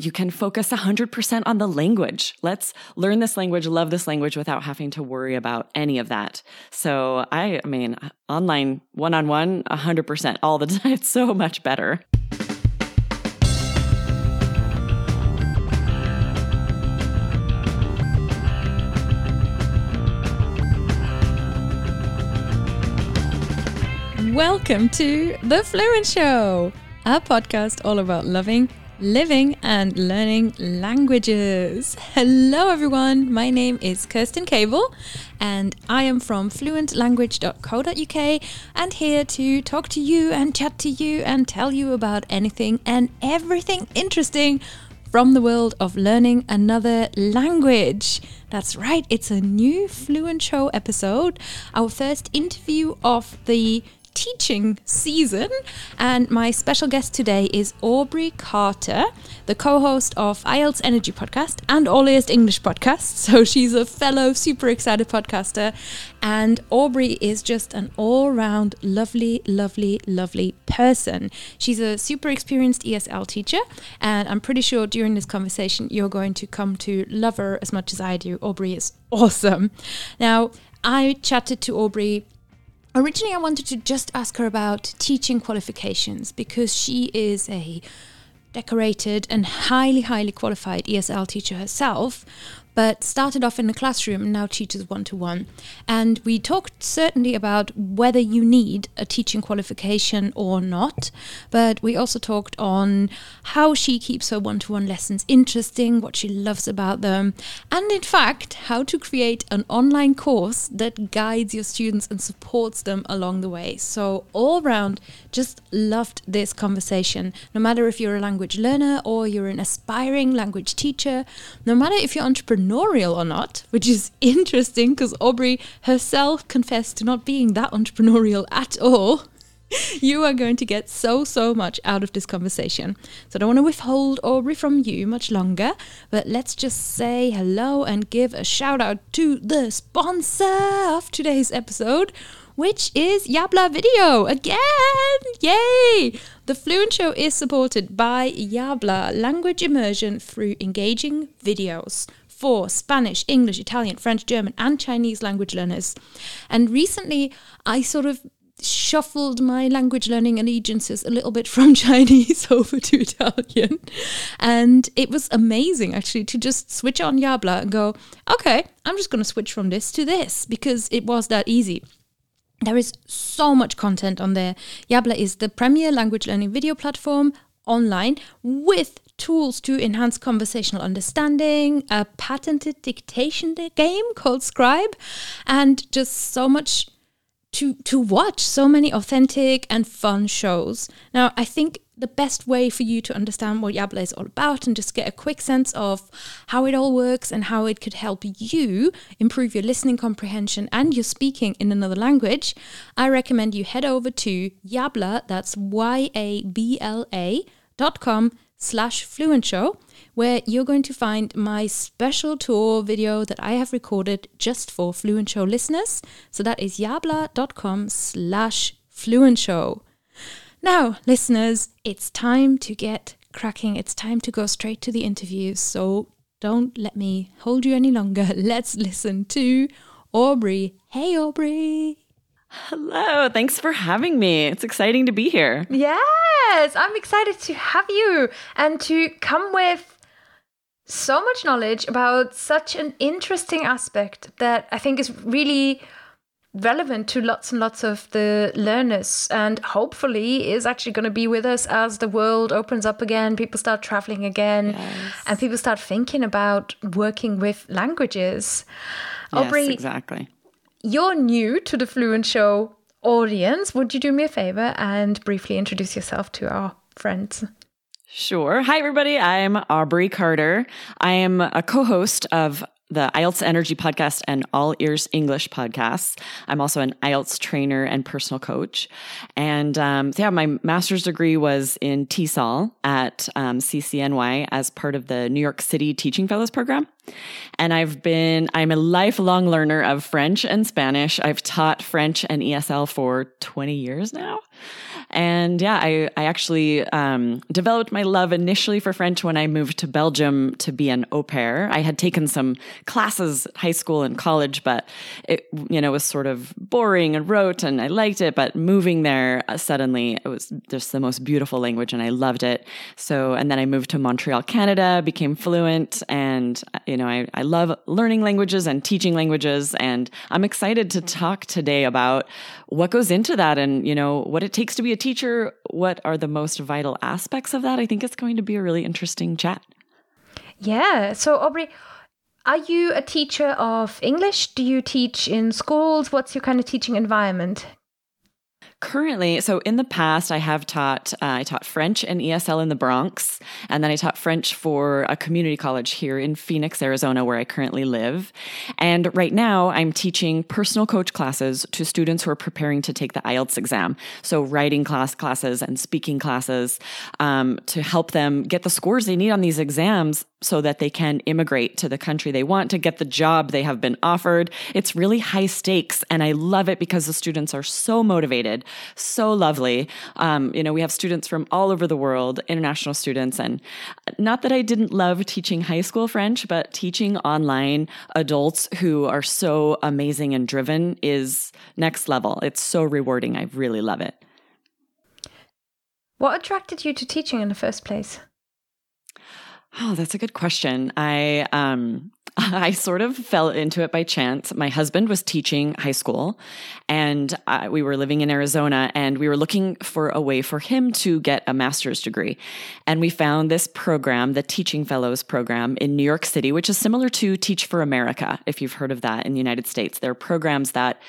you can focus 100% on the language. Let's learn this language, love this language without having to worry about any of that. So, I, I mean, online, one on one, 100% all the time. It's so much better. Welcome to The Fluent Show, a podcast all about loving living and learning languages. Hello, everyone. My name is Kerstin Cable, and I am from fluentlanguage.co.uk and here to talk to you and chat to you and tell you about anything and everything interesting from the world of learning another language. That's right, it's a new Fluent Show episode, our first interview of the teaching season. And my special guest today is Aubrey Carter, the co host of IELTS Energy Podcast and Ears English Podcast. So she's a fellow super excited podcaster. And Aubrey is just an all round lovely, lovely, lovely person. She's a super experienced ESL teacher. And I'm pretty sure during this conversation, you're going to come to love her as much as I do. Aubrey is awesome. Now, I chatted to Aubrey Originally, I wanted to just ask her about teaching qualifications because she is a decorated and highly, highly qualified ESL teacher herself but started off in the classroom and now teaches one to one. And we talked certainly about whether you need a teaching qualification or not, but we also talked on how she keeps her one to one lessons interesting, what she loves about them, and in fact, how to create an online course that guides your students and supports them along the way. So, all round, just loved this conversation. No matter if you're a language learner or you're an aspiring language teacher, no matter if you're entrepreneur entrepreneurial or not, which is interesting because Aubrey herself confessed to not being that entrepreneurial at all. you are going to get so, so much out of this conversation. So I don't want to withhold Aubrey from you much longer, but let's just say hello and give a shout out to the sponsor of today's episode, which is Yabla Video again. Yay! The Fluent Show is supported by Yabla Language Immersion through engaging videos for Spanish, English, Italian, French, German, and Chinese language learners. And recently, I sort of shuffled my language learning allegiances a little bit from Chinese over to Italian. And it was amazing actually to just switch on Yabla and go, okay, I'm just going to switch from this to this because it was that easy. There is so much content on there. Yabla is the premier language learning video platform online with tools to enhance conversational understanding, a patented dictation game called Scribe, and just so much to to watch so many authentic and fun shows. Now, I think the best way for you to understand what Yabla is all about and just get a quick sense of how it all works and how it could help you improve your listening comprehension and your speaking in another language, I recommend you head over to Yabla, that's Y A B L A dot com slash fluent show where you're going to find my special tour video that I have recorded just for Fluent Show listeners. So that is yabla.com slash fluent show. Now, listeners, it's time to get cracking. It's time to go straight to the interview. So don't let me hold you any longer. Let's listen to Aubrey. Hey, Aubrey. Hello. Thanks for having me. It's exciting to be here. Yes, I'm excited to have you and to come with so much knowledge about such an interesting aspect that I think is really relevant to lots and lots of the learners and hopefully is actually going to be with us as the world opens up again people start traveling again yes. and people start thinking about working with languages yes, Aubrey exactly you're new to the Fluent Show audience. Would you do me a favor and briefly introduce yourself to our friends? Sure. Hi, everybody. I'm Aubrey Carter. I am a co host of the IELTS Energy podcast and All Ears English podcasts. I'm also an IELTS trainer and personal coach. And um, yeah, my master's degree was in TESOL at um, CCNY as part of the New York City Teaching Fellows Program. And I've been, I'm a lifelong learner of French and Spanish. I've taught French and ESL for 20 years now. And yeah, I, I actually um, developed my love initially for French when I moved to Belgium to be an au pair. I had taken some classes at high school and college, but it, you know, was sort of boring and rote and I liked it. But moving there uh, suddenly, it was just the most beautiful language and I loved it. So, and then I moved to Montreal, Canada, became fluent. And, you know, I, I love learning languages and teaching languages. And I'm excited to talk today about what goes into that and, you know, what it takes to be a teacher. What are the most vital aspects of that? I think it's going to be a really interesting chat. Yeah. So, Aubrey, are you a teacher of English? Do you teach in schools? What's your kind of teaching environment? Currently, so in the past, I have taught, uh, I taught French and ESL in the Bronx, and then I taught French for a community college here in Phoenix, Arizona, where I currently live. And right now, I'm teaching personal coach classes to students who are preparing to take the IELTS exam. So, writing class classes and speaking classes um, to help them get the scores they need on these exams so that they can immigrate to the country they want to get the job they have been offered. It's really high stakes, and I love it because the students are so motivated, so lovely. Um, you know, we have students from all over the world, international students, and not that I didn't love teaching high school French, but teaching online adults who are so amazing and driven is next level. It's so rewarding. I really love it. What attracted you to teaching in the first place? Oh, that's a good question. I um I sort of fell into it by chance. My husband was teaching high school, and I, we were living in Arizona, and we were looking for a way for him to get a master's degree. And we found this program, the Teaching Fellows program in New York City, which is similar to Teach for America, if you've heard of that in the United States. There are programs that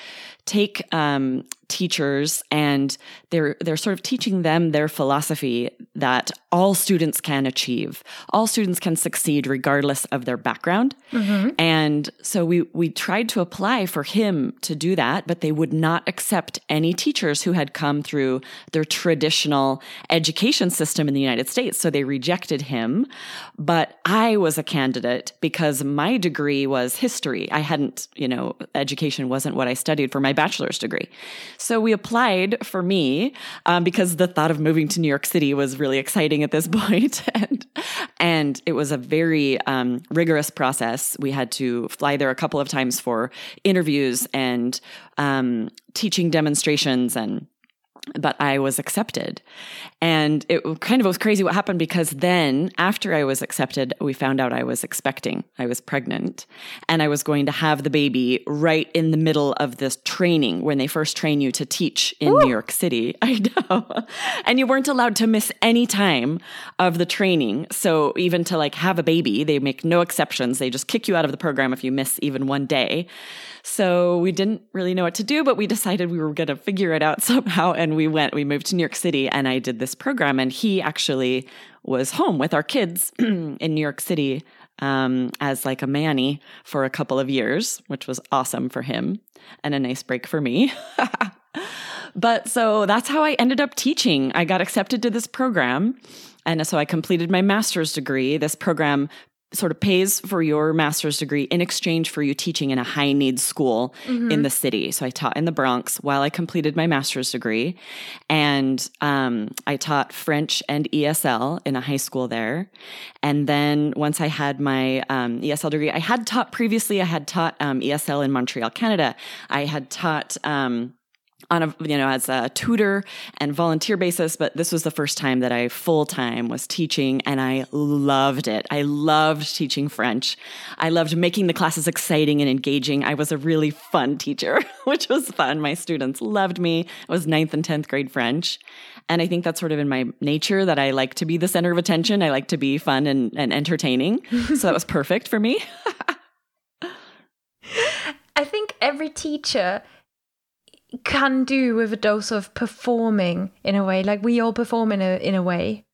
take um, teachers and they're they're sort of teaching them their philosophy that all students can achieve. All students can succeed regardless of their background. Mm-hmm. and so we we tried to apply for him to do that but they would not accept any teachers who had come through their traditional education system in the United States. So they rejected him. But I was a candidate because my degree was history. I hadn't you know education wasn't what I studied for my bachelor's degree so we applied for me um, because the thought of moving to New York City was really exciting at this point. and, and it was a very um, rigorous process. We had to fly there a couple of times for interviews and um, teaching demonstrations and but I was accepted. And it kind of was crazy what happened because then, after I was accepted, we found out I was expecting. I was pregnant and I was going to have the baby right in the middle of this training when they first train you to teach in Ooh. New York City. I know. and you weren't allowed to miss any time of the training. So, even to like have a baby, they make no exceptions. They just kick you out of the program if you miss even one day. So we didn't really know what to do, but we decided we were going to figure it out somehow. And we went, we moved to New York City and I did this program. And he actually was home with our kids in New York City um, as like a manny for a couple of years, which was awesome for him and a nice break for me. but so that's how I ended up teaching. I got accepted to this program. And so I completed my master's degree. This program sort of pays for your master's degree in exchange for you teaching in a high needs school mm-hmm. in the city. So I taught in the Bronx while I completed my master's degree. And um, I taught French and ESL in a high school there. And then once I had my um, ESL degree, I had taught previously, I had taught um, ESL in Montreal, Canada. I had taught um, on a you know as a tutor and volunteer basis but this was the first time that i full time was teaching and i loved it. I loved teaching french. I loved making the classes exciting and engaging. I was a really fun teacher which was fun. My students loved me. It was ninth and 10th grade french. And i think that's sort of in my nature that i like to be the center of attention. I like to be fun and, and entertaining. So that was perfect for me. I think every teacher can do with a dose of performing in a way. Like we all perform in a in a way.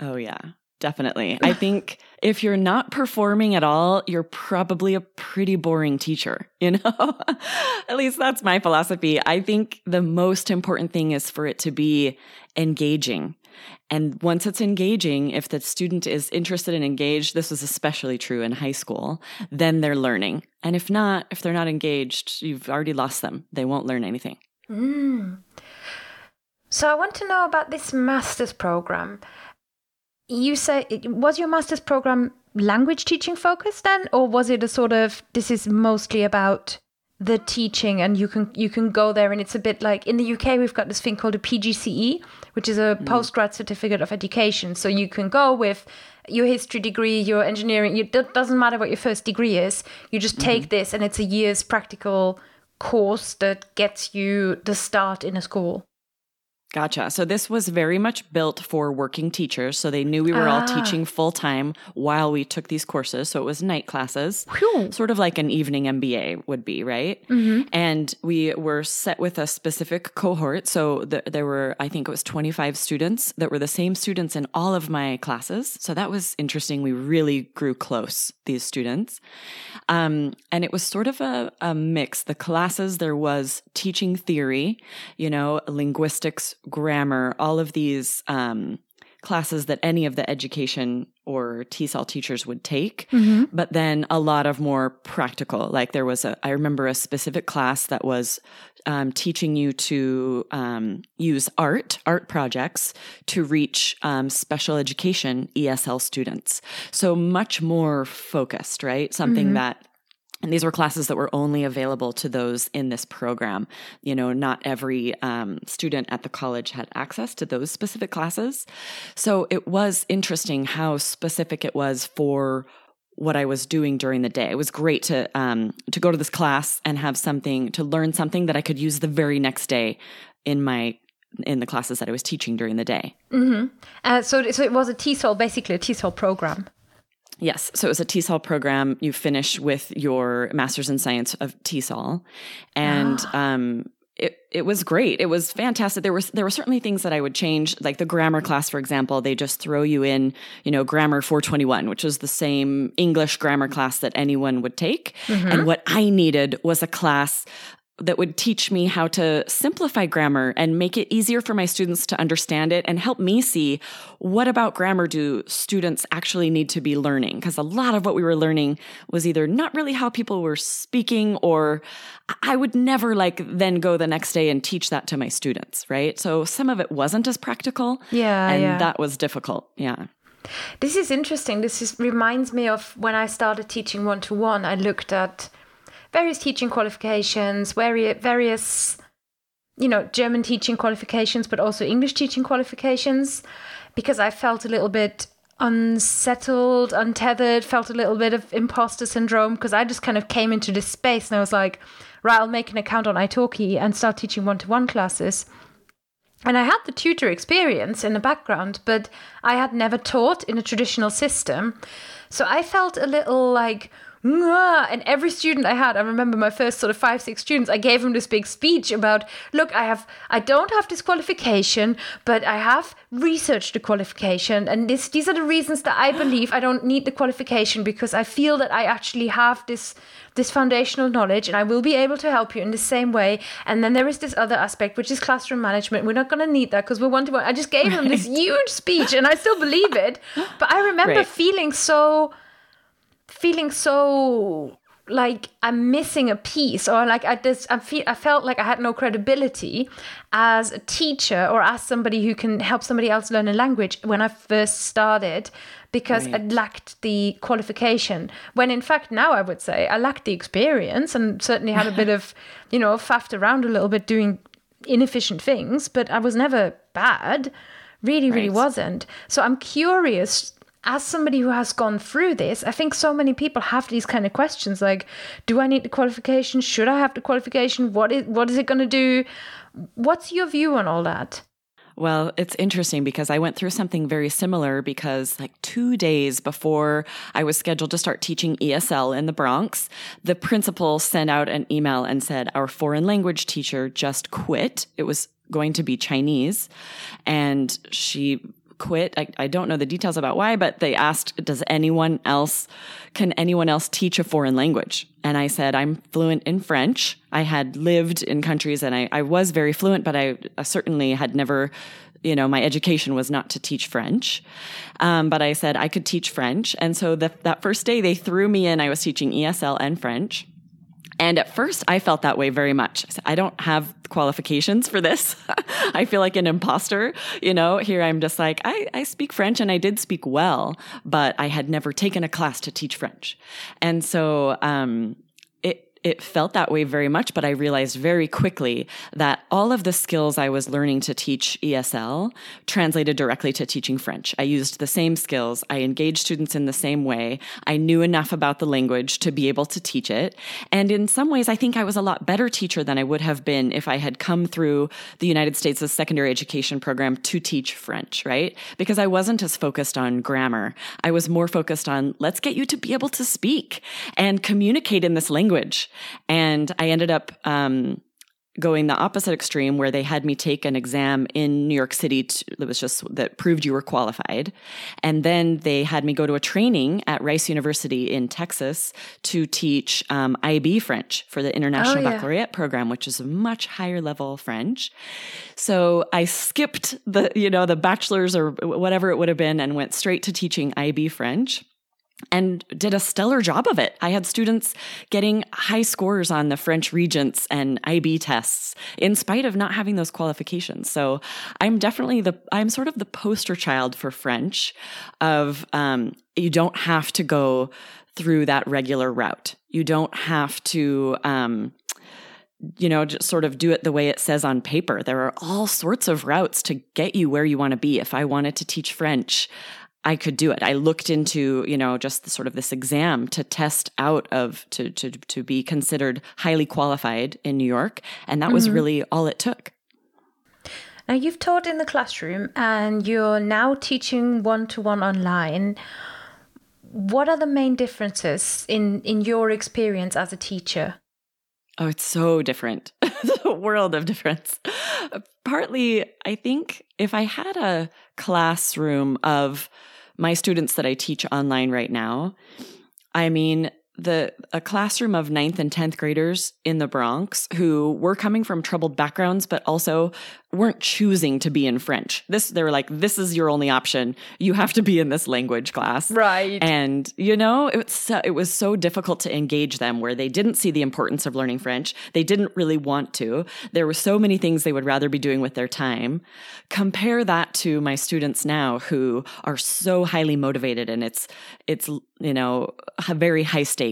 Oh yeah, definitely. I think if you're not performing at all, you're probably a pretty boring teacher, you know? at least that's my philosophy. I think the most important thing is for it to be engaging. And once it's engaging, if the student is interested and engaged, this is especially true in high school, then they're learning. And if not, if they're not engaged, you've already lost them. They won't learn anything. Mm. So I want to know about this master's program. You say was your master's program language teaching focused then, or was it a sort of this is mostly about the teaching and you can you can go there and it's a bit like in the UK we've got this thing called a PGCE which is a mm. postgrad certificate of education so you can go with your history degree your engineering it doesn't matter what your first degree is you just take mm-hmm. this and it's a year's practical course that gets you the start in a school Gotcha. So this was very much built for working teachers. So they knew we were ah. all teaching full time while we took these courses. So it was night classes, Whew. sort of like an evening MBA would be, right? Mm-hmm. And we were set with a specific cohort. So the, there were, I think it was 25 students that were the same students in all of my classes. So that was interesting. We really grew close, these students. Um, and it was sort of a, a mix. The classes, there was teaching theory, you know, linguistics, grammar, all of these um, classes that any of the education or TESOL teachers would take, mm-hmm. but then a lot of more practical. Like there was a, I remember a specific class that was um, teaching you to um, use art, art projects to reach um, special education ESL students. So much more focused, right? Something mm-hmm. that and these were classes that were only available to those in this program. You know, not every um, student at the college had access to those specific classes. So it was interesting how specific it was for what I was doing during the day. It was great to um, to go to this class and have something to learn something that I could use the very next day in my in the classes that I was teaching during the day. Mm-hmm. Uh, so, so it was a TESOL, basically a TESOL program. Yes. So it was a TESOL program. You finish with your master's in science of TESOL. And um, it, it was great. It was fantastic. There was there were certainly things that I would change, like the grammar class, for example. They just throw you in, you know, grammar 421, which is the same English grammar class that anyone would take. Mm-hmm. And what I needed was a class that would teach me how to simplify grammar and make it easier for my students to understand it and help me see what about grammar do students actually need to be learning because a lot of what we were learning was either not really how people were speaking or I would never like then go the next day and teach that to my students, right? So some of it wasn't as practical. Yeah. And yeah. that was difficult. Yeah. This is interesting. This is reminds me of when I started teaching one to one, I looked at various teaching qualifications, various, you know, German teaching qualifications, but also English teaching qualifications, because I felt a little bit unsettled, untethered, felt a little bit of imposter syndrome because I just kind of came into this space and I was like, right, I'll make an account on italki and start teaching one to one classes. And I had the tutor experience in the background, but I had never taught in a traditional system. So I felt a little like, and every student I had, I remember my first sort of five, six students, I gave them this big speech about, look, I have, I don't have this qualification, but I have researched the qualification, and this, these are the reasons that I believe I don't need the qualification because I feel that I actually have this, this foundational knowledge, and I will be able to help you in the same way. And then there is this other aspect, which is classroom management. We're not going to need that because we're one to one. I just gave them this huge speech, and I still believe it, but I remember right. feeling so feeling so like I'm missing a piece or like I just I feel I felt like I had no credibility as a teacher or as somebody who can help somebody else learn a language when I first started because right. I lacked the qualification. When in fact now I would say I lacked the experience and certainly had a bit of you know faffed around a little bit doing inefficient things but I was never bad. Really really wasn't. So I'm curious as somebody who has gone through this, I think so many people have these kind of questions like, do I need the qualification? Should I have the qualification? What is what is it going to do? What's your view on all that? Well, it's interesting because I went through something very similar because, like, two days before I was scheduled to start teaching ESL in the Bronx, the principal sent out an email and said, Our foreign language teacher just quit. It was going to be Chinese. And she quit. I, I don't know the details about why, but they asked, does anyone else, can anyone else teach a foreign language? And I said, I'm fluent in French. I had lived in countries and I, I was very fluent, but I, I certainly had never you know, my education was not to teach French. Um, but I said I could teach French. And so the, that first day they threw me in, I was teaching ESL and French. And at first, I felt that way very much. I, said, I don't have qualifications for this. I feel like an imposter. You know, here I'm just like, I, I speak French and I did speak well, but I had never taken a class to teach French. And so, um, it felt that way very much, but I realized very quickly that all of the skills I was learning to teach ESL translated directly to teaching French. I used the same skills. I engaged students in the same way. I knew enough about the language to be able to teach it. And in some ways, I think I was a lot better teacher than I would have been if I had come through the United States' secondary education program to teach French, right? Because I wasn't as focused on grammar. I was more focused on let's get you to be able to speak and communicate in this language. And I ended up um, going the opposite extreme where they had me take an exam in New York City to, that was just that proved you were qualified. And then they had me go to a training at Rice University in Texas to teach um, IB French for the International oh, yeah. Baccalaureate program, which is a much higher level French. So I skipped the, you know, the bachelor's or whatever it would have been and went straight to teaching IB French and did a stellar job of it. I had students getting high scores on the French Regents and IB tests in spite of not having those qualifications. So I'm definitely the, I'm sort of the poster child for French of, um, you don't have to go through that regular route. You don't have to, um, you know, just sort of do it the way it says on paper. There are all sorts of routes to get you where you want to be. If I wanted to teach French, I could do it. I looked into, you know, just sort of this exam to test out of to to to be considered highly qualified in New York, and that mm-hmm. was really all it took. Now you've taught in the classroom and you're now teaching one to one online. What are the main differences in in your experience as a teacher? Oh, it's so different. the world of difference. Partly, I think if I had a classroom of my students that I teach online right now, I mean, the a classroom of ninth and 10th graders in the Bronx who were coming from troubled backgrounds, but also weren't choosing to be in French. This they were like, this is your only option. You have to be in this language class. Right. And you know, it was so, it was so difficult to engage them where they didn't see the importance of learning French. They didn't really want to. There were so many things they would rather be doing with their time. Compare that to my students now who are so highly motivated and it's it's you know, very high stakes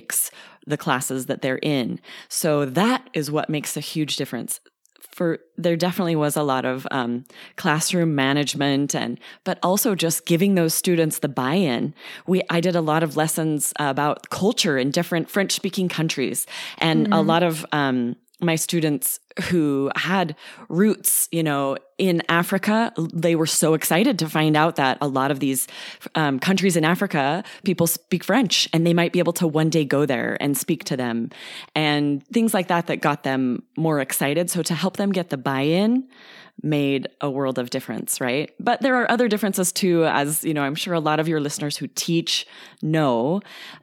the classes that they're in. So that is what makes a huge difference. For there definitely was a lot of um, classroom management and but also just giving those students the buy-in. We I did a lot of lessons about culture in different French speaking countries and mm-hmm. a lot of um, my students who had roots, you know, in Africa, they were so excited to find out that a lot of these um, countries in Africa, people speak French and they might be able to one day go there and speak to them and things like that that got them more excited. So to help them get the buy in, made a world of difference, right? But there are other differences too, as you know, I'm sure a lot of your listeners who teach know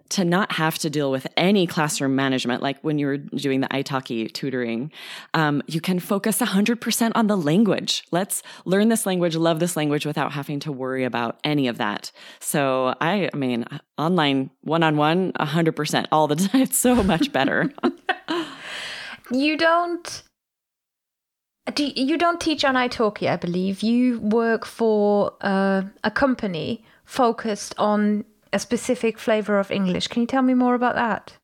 to not have to deal with any classroom management, like when you were doing the italki tutoring, um, you can focus 100% on the language. Let's learn this language, love this language without having to worry about any of that. So I, I mean, online, one-on-one, 100% all the time. It's so much better. you don't do you don't teach on italki i believe you work for uh, a company focused on a specific flavor of english can you tell me more about that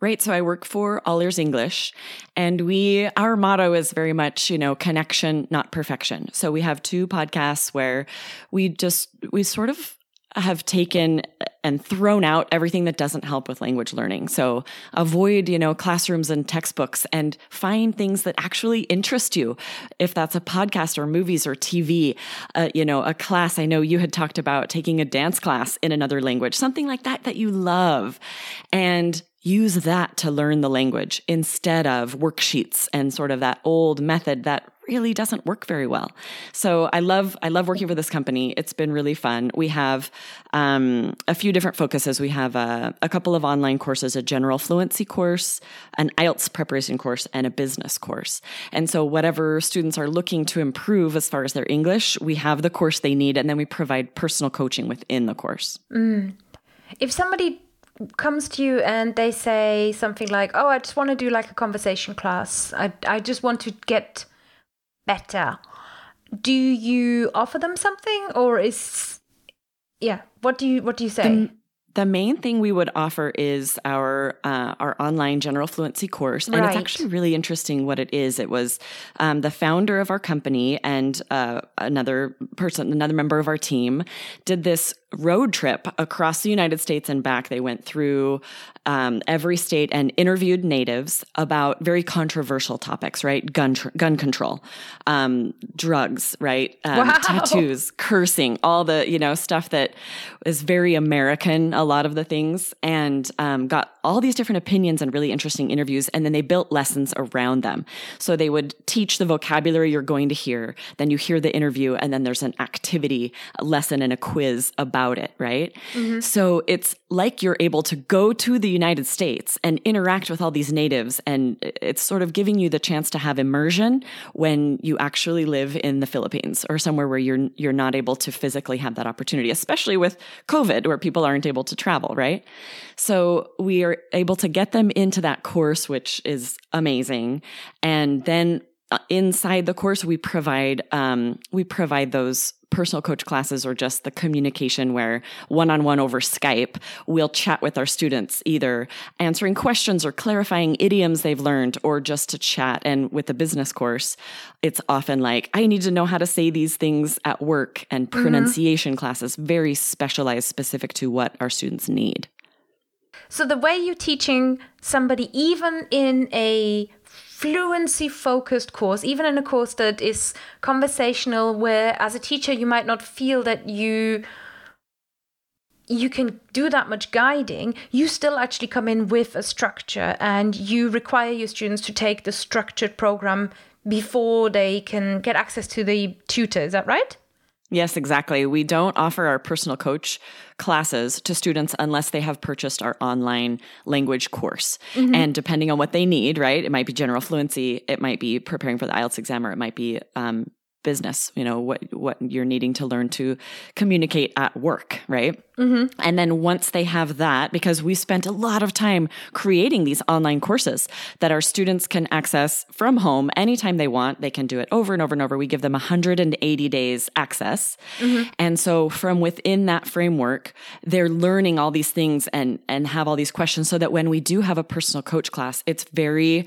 Right. So I work for All Ears English and we, our motto is very much, you know, connection, not perfection. So we have two podcasts where we just, we sort of have taken and thrown out everything that doesn't help with language learning. So avoid, you know, classrooms and textbooks and find things that actually interest you. If that's a podcast or movies or TV, uh, you know, a class. I know you had talked about taking a dance class in another language, something like that that you love. And use that to learn the language instead of worksheets and sort of that old method that really doesn't work very well. So I love I love working for this company. It's been really fun. We have um, a few different focuses. We have a, a, couple of online courses, a general fluency course, an IELTS preparation course, and a business course. And so whatever students are looking to improve as far as their English, we have the course they need, and then we provide personal coaching within the course. Mm. If somebody comes to you and they say something like, "Oh, I just want to do like a conversation class. I I just want to get better." Do you offer them something or is yeah, what do you what do you say? The, the main thing we would offer is our uh, our online general fluency course, and Right. it's actually really interesting what it is. It was um, the founder of our company and uh, another person, another member of our team, did this road trip across the United States and back. They went through um, every state and interviewed natives about very controversial topics, right? Gun tr- gun control, um, drugs, right? Um, Wow. Tattoos, cursing, all the you know stuff that is very American. A lot of the things, and um, got all these different opinions and really interesting interviews, and then they built lessons around them. So they would teach the vocabulary you're going to hear, then you hear the interview, and then there's an activity, a lesson, and a quiz about it, right? Mm-hmm. So it's like you're able to go to the United States and interact with all these natives, and it's sort of giving you the chance to have immersion when you actually live in the Philippines or somewhere where you're you're not able to physically have that opportunity, especially with COVID, where people aren't able to travel, right? So we are able to get them into that course, which is amazing, and then uh, inside the course we provide um, we provide those personal coach classes or just the communication where one-on-one over skype we'll chat with our students either answering questions or clarifying idioms they've learned or just to chat. And with the business course it's often like i need to know how to say these things at work and pronunciation classes very specialized specific to what our students need So the way you're teaching somebody, even in a fluency focused course, even in a course that is conversational, where as a teacher you might not feel that you you can do that much guiding, you still actually come in with a structure and you require your students to take the structured program before they can get access to the tutor. Is that right? Yes, exactly. We don't offer our personal coach classes to students unless they have purchased our online language course. And depending on what they need, right? It might be general fluency, it might be preparing for the IELTS exam, or it might be um, business. You know what what you're needing to learn to communicate at work, right? And then once they have that, because we spent a lot of time creating these online courses that our students can access from home anytime they want, they can do it over and over and over. We give them 180 days access. And so from within that framework, they're learning all these things and, and have all these questions so that when we do have a personal coach class, it's very,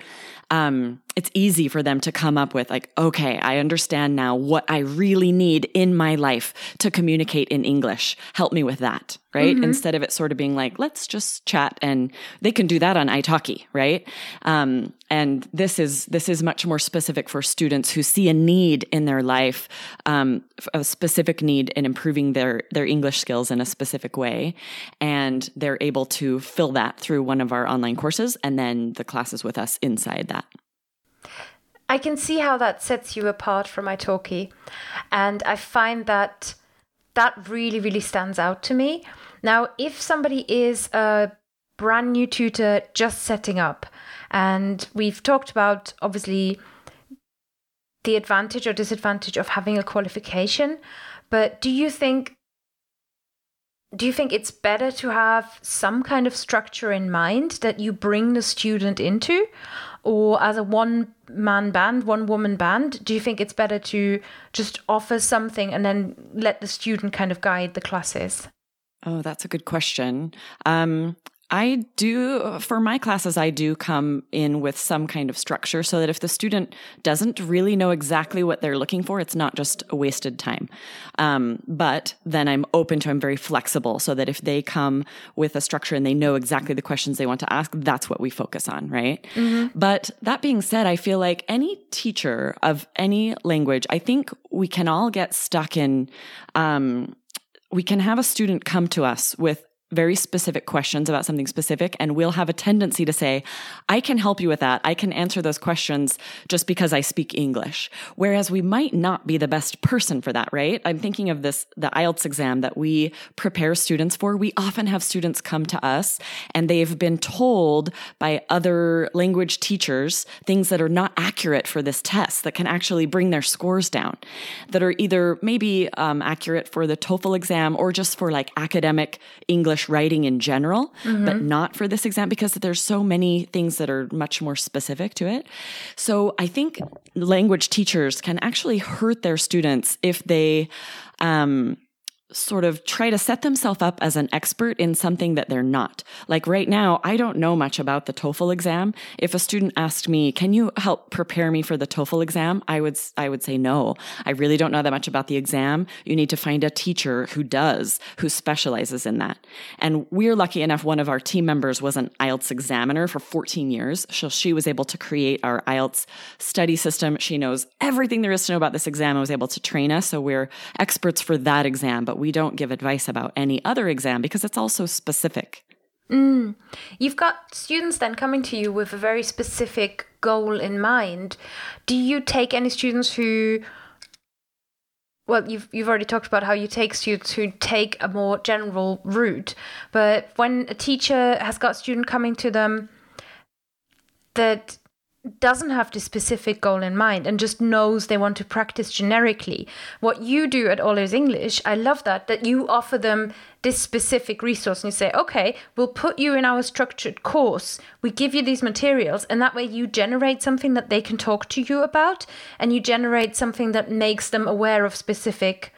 um, it's easy for them to come up with like, okay, I understand now what I really need in my life to communicate in English. Help me with that, right? Instead of it sort of being like, let's just chat, and they can do that on italki, right? Um, and this is this is much more specific for students who see a need in their life, um, a specific need in improving their their English skills in a specific way, and they're able to fill that through one of our online courses, and then the classes with us inside that. I can see how that sets you apart from Italki. And I find that that really, really stands out to me. Now, if somebody is a brand new tutor just setting up, and we've talked about obviously the advantage or disadvantage of having a qualification, but do you think do you think it's better to have some kind of structure in mind that you bring the student into or as a one man band one woman band do you think it's better to just offer something and then let the student kind of guide the classes Oh, that's a good question. Um, I do, for my classes, I do come in with some kind of structure so that if the student doesn't really know exactly what they're looking for, it's not just a wasted time. Um, but then I'm open to, I'm very flexible so that if they come with a structure and they know exactly the questions they want to ask, that's what we focus on, right? But that being said, I feel like any teacher of any language, I think we can all get stuck in, um, we can have a student come to us with very specific questions about something specific, and we'll have a tendency to say, I can help you with that. I can answer those questions just because I speak English. Whereas we might not be the best person for that, right? I'm thinking of this, the IELTS exam that we prepare students for. We often have students come to us and they've been told by other language teachers things that are not accurate for this test that can actually bring their scores down, that are either maybe um, accurate for the TOEFL exam or just for like academic English English writing in general, but not for this exam because there's so many things that are much more specific to it. So I think language teachers can actually hurt their students if they, um, sort of try to set themselves up as an expert in something that they're not. Like right now, I don't know much about the TOEFL exam. If a student asked me, "Can you help prepare me for the TOEFL exam?" I would I would say no. I really don't know that much about the exam. You need to find a teacher who does, who specializes in that. And we're lucky enough one of our team members was an IELTS examiner for 14 years. So she was able to create our IELTS study system. She knows everything there is to know about this exam and was able to train us. So we're experts for that exam, but we don't give advice about any other exam because it's also specific. Mm. You've got students then coming to you with a very specific goal in mind. Do you take any students who well, you've you've already talked about how you take students who take a more general route, but when a teacher has got a student coming to them that doesn't have the specific goal in mind and just knows they want to practice generically. What you do at All Ears English, I love that, that you offer them this specific resource and you say, okay, we'll put you in our structured course. We give you these materials, and that way you generate something that they can talk to you about and you generate something that makes them aware of specific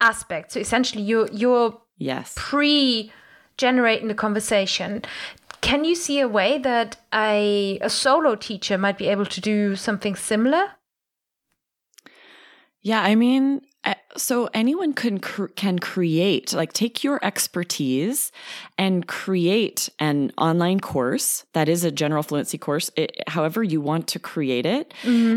aspects. So essentially you're you're Yes. pre generating the conversation. Can you see a way that a, a solo teacher might be able to do something similar? Yeah, I mean, so anyone can cr- can create like take your expertise and create an online course that is a general fluency course it, however you want to create it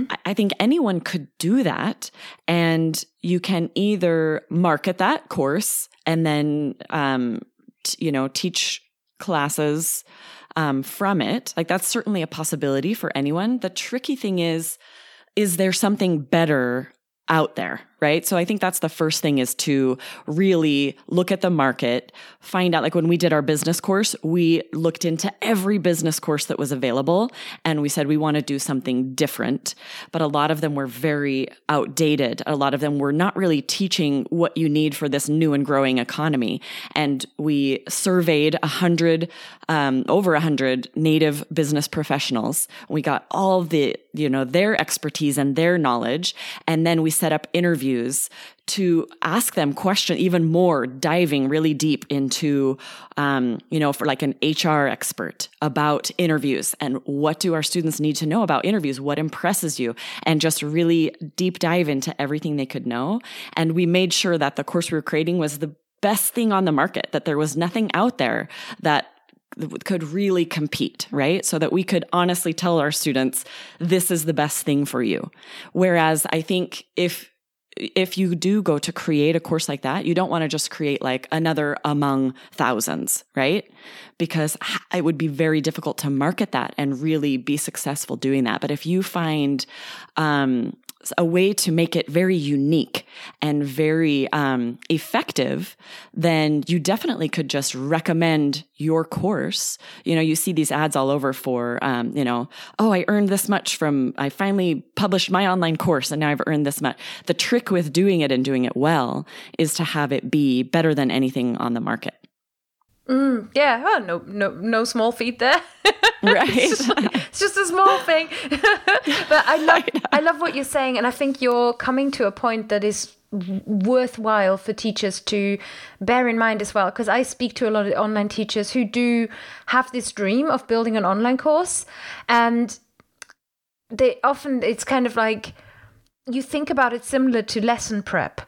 I, I think anyone could do that and you can either market that course and then um, t- you know teach classes um, from it. Like that's certainly a possibility for anyone. The tricky thing is is there something better out there, right? So I think that's the first thing is to really look at the market, find out like when we did our business course, we looked into every business course that was available and we said we want to do something different. But a lot of them were very outdated. A lot of them were not really teaching what you need for this new and growing economy. And we surveyed a hundred, um, over a hundred native business professionals. We got all the, you know, their expertise and their knowledge. And then we set up interviews to ask them question even more diving really deep into um, you know for like an hr expert about interviews and what do our students need to know about interviews what impresses you and just really deep dive into everything they could know and we made sure that the course we were creating was the best thing on the market that there was nothing out there that could really compete, right? So that we could honestly tell our students, this is the best thing for you. Whereas I think if if you do go to create a course like that, you don't want to just create like another among thousands, right? Because it would be very difficult to market that and really be successful doing that. But if you find um, a way to make it very unique and very um, effective, then you definitely could just recommend your course. You know, you see these ads all over for, um, you know, oh, I earned this much from, I finally published my online course and now I've earned this much. The trick with doing it and doing it well is to have it be better than anything on the market. Mm, yeah, well, no, no, no small feat there. Right. it's, just, it's just a small thing. but I love, I love what you're saying, and I think you're coming to a point that is worthwhile for teachers to bear in mind as well because i speak to a lot of online teachers who do have this dream of building an online course and they often it's kind of like you think about it similar to lesson prep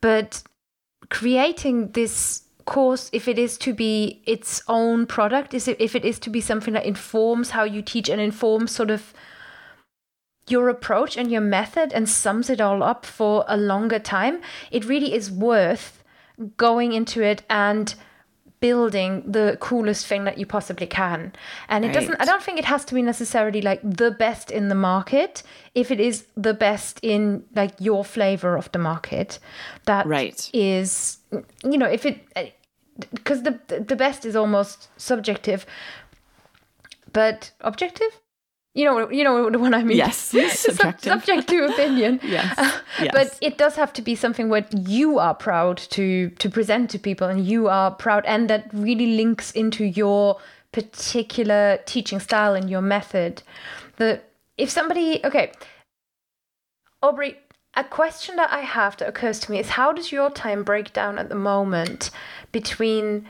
but creating this course if it is to be its own product is it if it is to be something that informs how you teach and informs sort of your approach and your method and sums it all up for a longer time it really is worth going into it and building the coolest thing that you possibly can. And it doesn't i don't think it has to be necessarily like the best in the market. If it is the best in like your flavor of the market that Right. is you know if it because the the best is almost subjective but objective you know, you know the one I mean. Yes, subjective. subject to opinion. yes. Uh, yes. But it does have to be something what you are proud to to present to people, and you are proud, and that really links into your particular teaching style and your method. The if somebody okay, Aubrey, a question that I have that occurs to me is how does your time break down at the moment between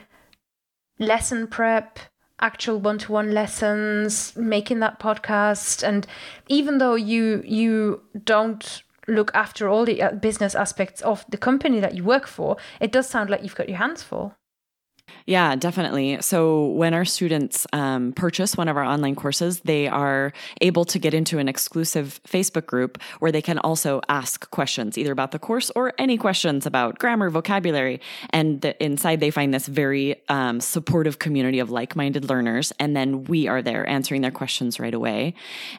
lesson prep, actual one-to-one lessons, making that podcast and even though you you don't look after all the uh, business aspects of the company that you work for, it does sound like you've got your hands full. Yeah, definitely. So when our students um, purchase one of our online courses, they are able to get into an exclusive Facebook group where they can also ask questions, either about the course or any questions about grammar, vocabulary. And the, inside, they find this very um, supportive community of like minded learners. And then we are there answering their questions right away.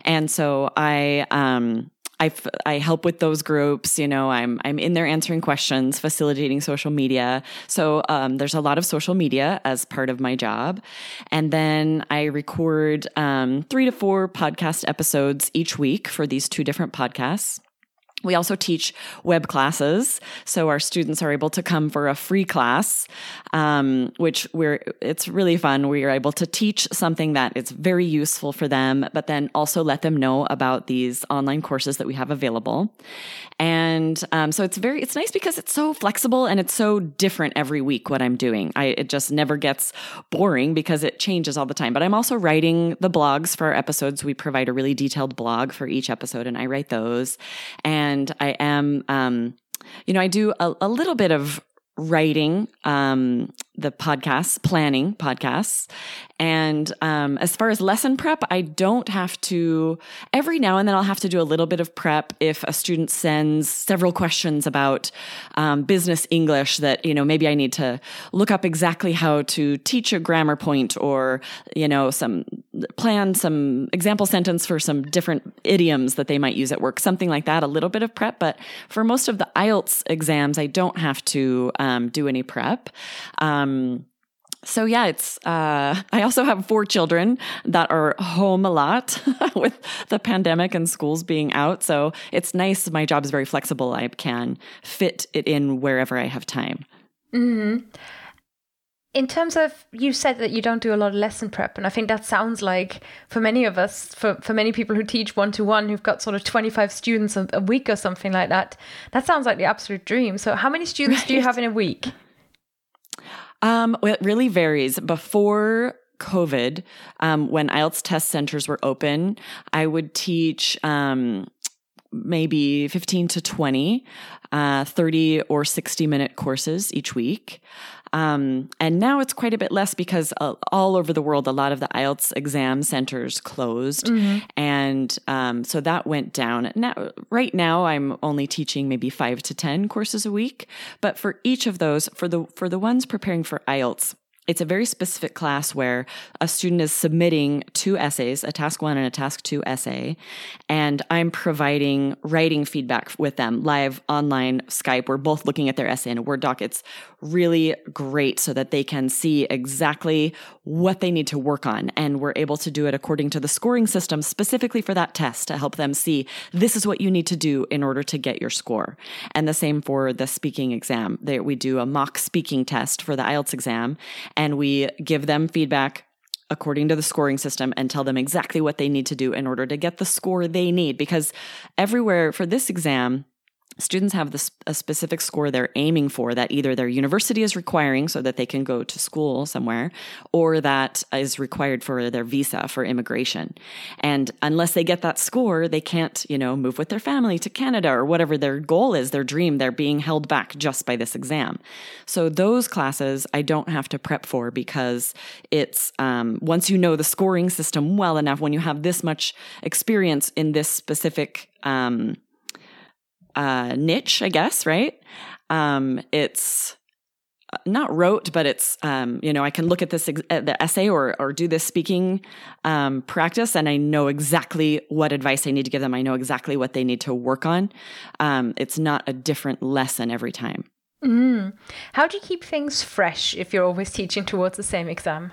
And so I, um, I, I help with those groups. You know, I'm I'm in there answering questions, facilitating social media. So um, there's a lot of social media as part of my job, and then I record um, three to four podcast episodes each week for these two different podcasts. We also teach web classes, so our students are able to come for a free class, um, which we're it's really fun. We are able to teach something that is very useful for them, but then also let them know about these online courses that we have available. And um, so it's very it's nice because it's so flexible and it's so different every week. What I'm doing, I it just never gets boring because it changes all the time. But I'm also writing the blogs for our episodes. We provide a really detailed blog for each episode, and I write those and and I am, um, you know, I do a, a little bit of writing um, the podcasts, planning podcasts. And um, as far as lesson prep, I don't have to, every now and then I'll have to do a little bit of prep if a student sends several questions about um, business English that, you know, maybe I need to look up exactly how to teach a grammar point or, you know, some plan some example sentence for some different idioms that they might use at work, something like that, a little bit of prep. But for most of the IELTS exams, I don't have to um, do any prep. Um, so yeah, it's. Uh, I also have four children that are home a lot with the pandemic and schools being out. So it's nice. My job is very flexible. I can fit it in wherever I have time. Hmm. In terms of, you said that you don't do a lot of lesson prep, and I think that sounds like for many of us, for for many people who teach one to one, who've got sort of twenty five students a, a, week or something like that, that sounds like the absolute dream. So, how many students right. do you have in a week? Um, well, it really varies. Before COVID, um, when IELTS test centers were open, I would teach um, maybe 15 to 20, uh, 30 or 60 minute courses each week. Um, and now it's quite a bit less because uh, all over the world, a lot of the IELTS exam centers closed. Mm-hmm. And um, so that went down. Now, right now, I'm only teaching maybe five to 10 courses a week. But for each of those, for the, for the ones preparing for IELTS, it's a very specific class where a student is submitting two essays, a task one and a task two essay, and I'm providing writing feedback with them live online Skype. We're both looking at their essay in a Word doc. It's really great so that they can see exactly what they need to work on. And we're able to do it according to the scoring system specifically for that test to help them see this is what you need to do in order to get your score. And the same for the speaking exam. They, we do a mock speaking test for the IELTS exam and we give them feedback according to the scoring system and tell them exactly what they need to do in order to get the score they need. Because everywhere for this exam, students have this, a specific score they're aiming for that either their university is requiring so that they can go to school somewhere or that is required for their visa for immigration. And unless they get that score they can't you know move with their family to canada or whatever their goal is their dream they're being held back just by this exam. So those classes i don't have to prep for because it's um, once you know the scoring system well enough when you have this much experience in this specific um, uh, niche, I guess, right? Um, it's uh, not rote, but it's um, you know I can look at this uh, the essay or or do this speaking um, practice, and I know exactly what advice I need to give them. I know exactly what they need to work on. Um, it's not a different lesson every time. Mm. How do you keep things fresh if you're always teaching towards the same exam?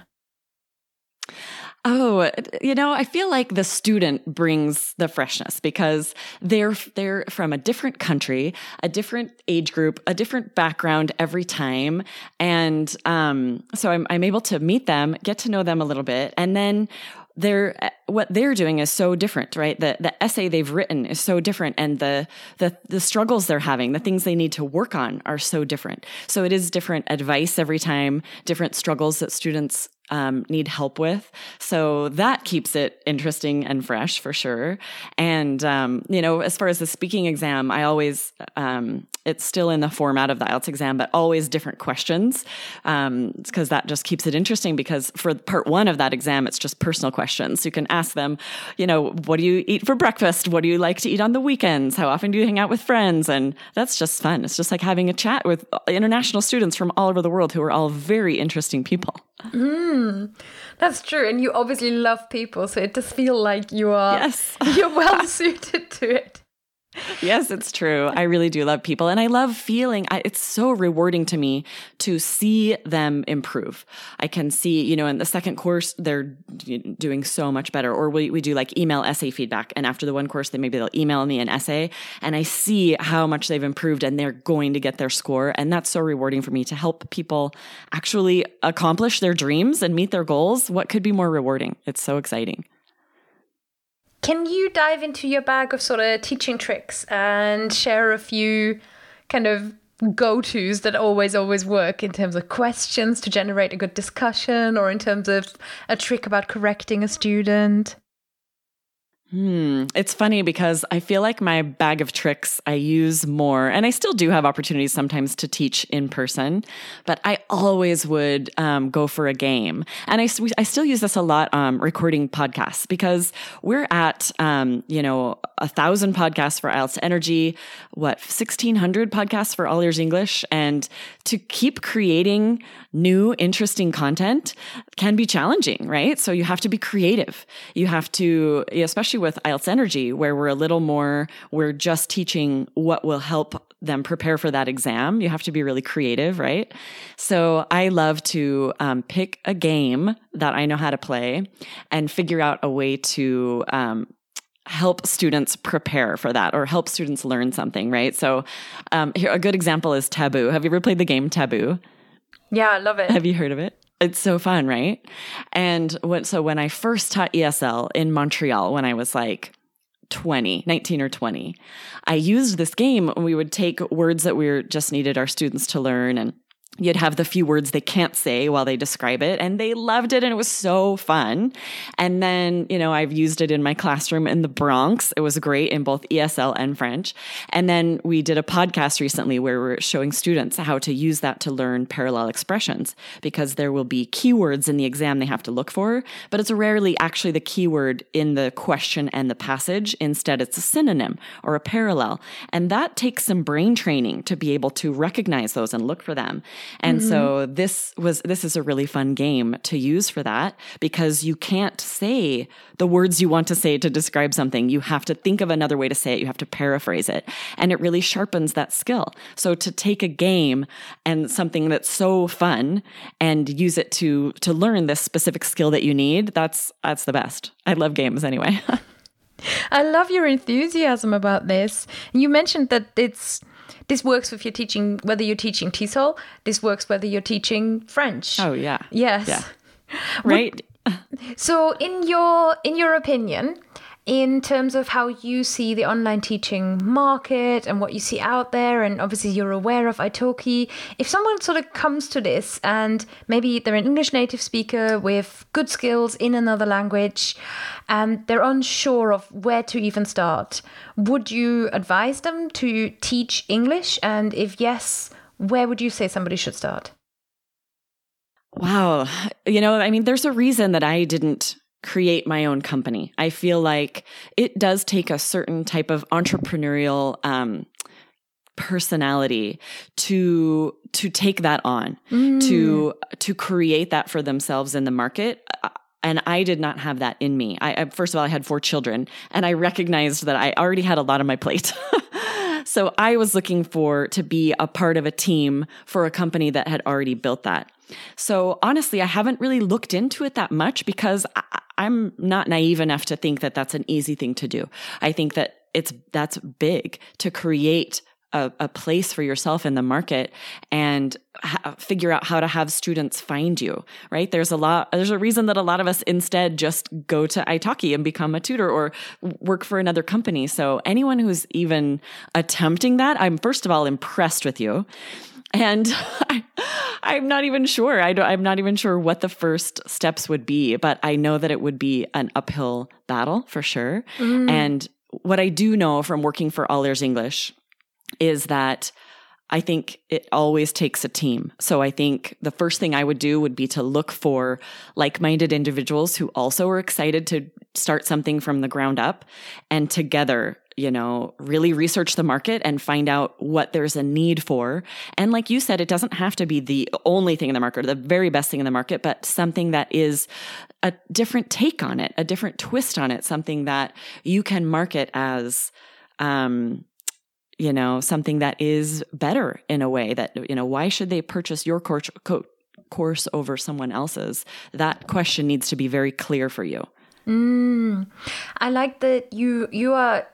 Oh, you know, I feel like the student brings the freshness because they're they're from a different country, a different age group, a different background every time, and um, so I'm I'm able to meet them, get to know them a little bit, and then they're what they're doing is so different, right? The the essay they've written is so different, and the the the struggles they're having, the things they need to work on, are so different. So it is different advice every time, different struggles that students um, need help with. So that keeps it interesting and fresh for sure. And, um, you know, as far as the speaking exam, I always, um, it's still in the format of the IELTS exam, but always different questions. because um, that just keeps it interesting because for part one of that exam, it's just personal questions. You can ask them, you know, what do you eat for breakfast? What do you like to eat on the weekends? How often do you hang out with friends? And that's just fun. It's just like having a chat with international students from all over the world who are all very interesting people. Mm, that's true, and you obviously love people, so it does feel like you are yes. you're well suited to it yes, it's true. I really do love people. And I love feeling I, it's so rewarding to me to see them improve. I can see, you know, in the second course, they're doing so much better. Or we, we do like email essay feedback. And after the one course, they maybe they'll email me an essay and I see how much they've improved and they're going to get their score. And that's so rewarding for me to help people actually accomplish their dreams and meet their goals. What could be more rewarding? It's so exciting. Can you dive into your bag of sort of teaching tricks and share a few kind of go tos that always, always work in terms of questions to generate a good discussion or in terms of a trick about correcting a student? Hmm. It's funny because I feel like my bag of tricks I use more, and I still do have opportunities sometimes to teach in person, but I always would um, go for a game. And I, I still use this a lot um, recording podcasts because we're at, um, you know, a thousand podcasts for IELTS Energy, what, 1600 podcasts for All Ears English. And to keep creating new, interesting content can be challenging, right? So you have to be creative. You have to, especially especially with IELTS Energy, where we're a little more, we're just teaching what will help them prepare for that exam. You have to be really creative, right? So I love to um, pick a game that I know how to play and figure out a way to um, help students prepare for that or help students learn something, right? So, um, here a good example is Taboo. Have you ever played the game Taboo? Yeah, I love it. Have you heard of it? It's so fun, right? And when, so when I first taught ESL in Montreal, when I was like 20, 19 or 20, I used this game. We would take words that we just needed our students to learn and you'd have the few words they can't say while they describe it and they loved it and it was so fun. And then you know i've used it in my classroom in the bronx. It was great in both esl and french. And then we did a podcast recently where we're showing students how to use that to learn parallel expressions because there will be keywords in the exam they have to look for but it's rarely actually the keyword in the question and the passage. Instead it's a synonym or a parallel. And that takes some brain training to be able to recognize those and look for them and mm-hmm. so this was this is a really fun game to use for that because you can't say the words you want to say to describe something. You have to think of another way to say it. You have to paraphrase it. And it really sharpens that skill. So to take a game and something that's so fun and use it to to learn this specific skill that you need, that's that's the best. I love games anyway. I love your enthusiasm about this. You mentioned that it's this works if you're teaching whether you're teaching TESOL. This works whether you're teaching French. Oh yeah. Yes. Yeah. Right. so in your in your opinion, in terms of how you see the online teaching market and what you see out there, and obviously you're aware of Italki. If someone sort of comes to this and maybe they're an English native speaker with good skills in another language and they're unsure of where to even start, would you advise them to teach English? And if yes, where would you say somebody should start? Wow. You know, I mean, there's a reason that I didn't create my own company. I feel like it does take a certain type of entrepreneurial um, personality to to take that on mm. to to create that for themselves in the market and I did not have that in me. I, first of all, I had four children, and I recognized that I already had a lot on my plate. so I was looking for to be a part of a team for a company that had already built that. So honestly, I haven't really looked into it that much because I, I'm not naive enough to think that that's an easy thing to do. I think that it's that's big to create a, a place for yourself in the market and ha- figure out how to have students find you, right? There's a lot, there's a reason that a lot of us instead just go to Italki and become a tutor or work for another company. So anyone who's even attempting that, I'm first of all impressed with you. And I, am not even sure. I am not even sure what the first steps would be, but I know that it would be an uphill battle for sure. Mm. And what I do know from working for All Ears English is that I think it always takes a team. So I think the first thing I would do would be to look for like minded individuals who also are excited to start something from the ground up and together, you know, really research the market and find out what there's a need for. And like you said, it doesn't have to be the only thing in the market or the very best thing in the market, but something that is a different take on it, a different twist on it, something that you can market as, um, you know, something that is better in a way that, you know, why should they purchase your course, course over someone else's? That question needs to be very clear for you. Mm, I like that you you are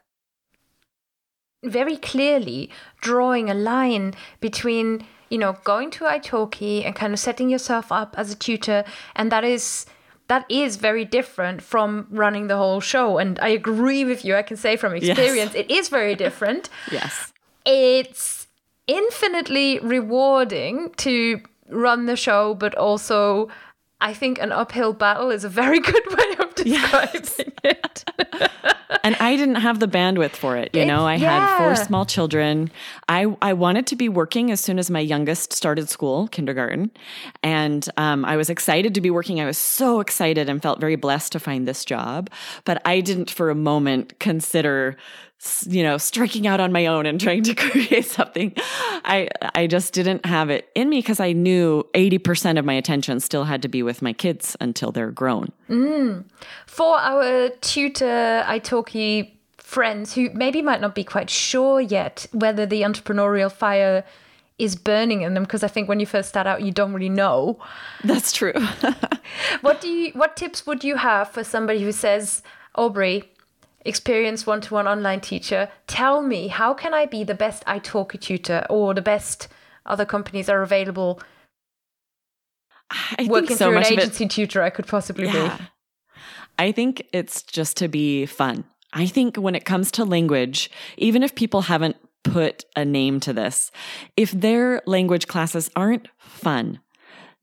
very clearly drawing a line between you know going to italki and kind of setting yourself up as a tutor and that is that is very different from running the whole show. And I agree with you. I can say from experience, yes. it is very different. yes. It's infinitely rewarding to run the show, but also I think an uphill battle is a very good way of describing yes. it. and I didn't have the bandwidth for it. You know, I yeah. had four small children. I, I wanted to be working as soon as my youngest started school, kindergarten. And um, I was excited to be working. I was so excited and felt very blessed to find this job. But I didn't for a moment consider you know, striking out on my own and trying to create something. I I just didn't have it in me because I knew 80% of my attention still had to be with my kids until they're grown. Mm. For our tutor Italki friends who maybe might not be quite sure yet whether the entrepreneurial fire is burning in them because I think when you first start out you don't really know. That's true. what do you what tips would you have for somebody who says, Aubrey, experienced one-to-one online teacher tell me how can i be the best italki tutor or the best other companies are available I working so through an agency tutor i could possibly yeah. be i think it's just to be fun. I think when it comes to language even if people haven't put a name to this if their language classes aren't fun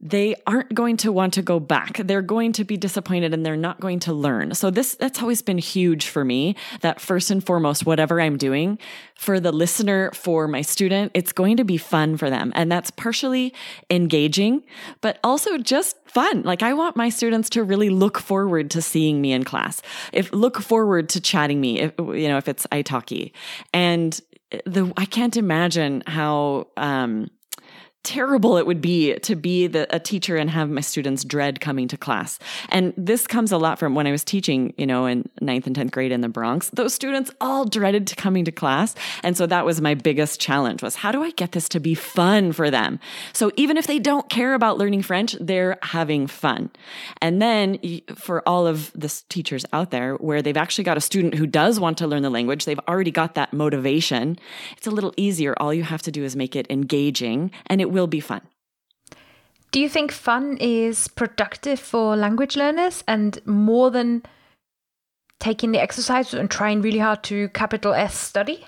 they aren't going to want to go back. They're going to be disappointed and they're not going to learn. So this, that's always been huge for me that first and foremost, whatever I'm doing for the listener, for my student, it's going to be fun for them. And that's partially engaging, but also just fun. Like I want my students to really look forward to seeing me in class. If look forward to chatting me, if, you know, if it's Italki and the, I can't imagine how, um, terrible it would be to be the, a teacher and have my students dread coming to class. And this comes a lot from when I was teaching, you know, in ninth and 10th grade in the Bronx. Those students all dreaded coming to class. And so that was my biggest challenge was how do I get this to be fun for them? So even if they don't care about learning French, they're having fun. And then for all of the teachers out there where they've actually got a student who does want to learn the language, they've already got that motivation. It's a little easier. All you have to do is make it engaging and it it will be fun. Do you think fun is productive for language learners and more than taking the exercise and trying really hard to capital S study?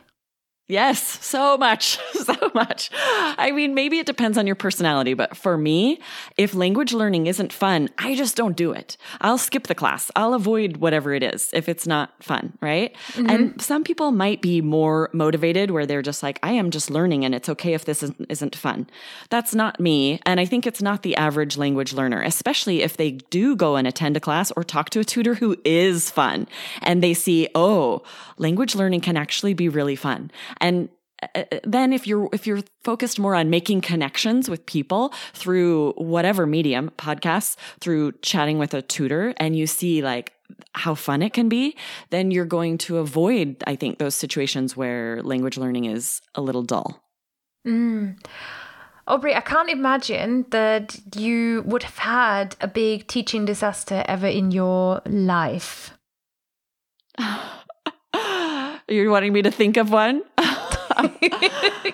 Yes, so much, so much. I mean, maybe it depends on your personality, but for me, if language learning isn't fun, I just don't do it. I'll skip the class. I'll avoid whatever it is if it's not fun, right? Mm-hmm. And some people might be more motivated where they're just like, I am just learning and it's okay if this isn't, isn't fun. That's not me. And I think it's not the average language learner, especially if they do go and attend a class or talk to a tutor who is fun and they see, oh, language learning can actually be really fun. And uh, uh, then if you're if you're focused more on making connections with people through whatever medium podcasts through chatting with a tutor and you see like how fun it can be then you're going to avoid i think those situations where language learning is a little dull mm. Aubrey, I can't imagine that you would have had a big teaching disaster ever in your life. You're wanting me to think of one?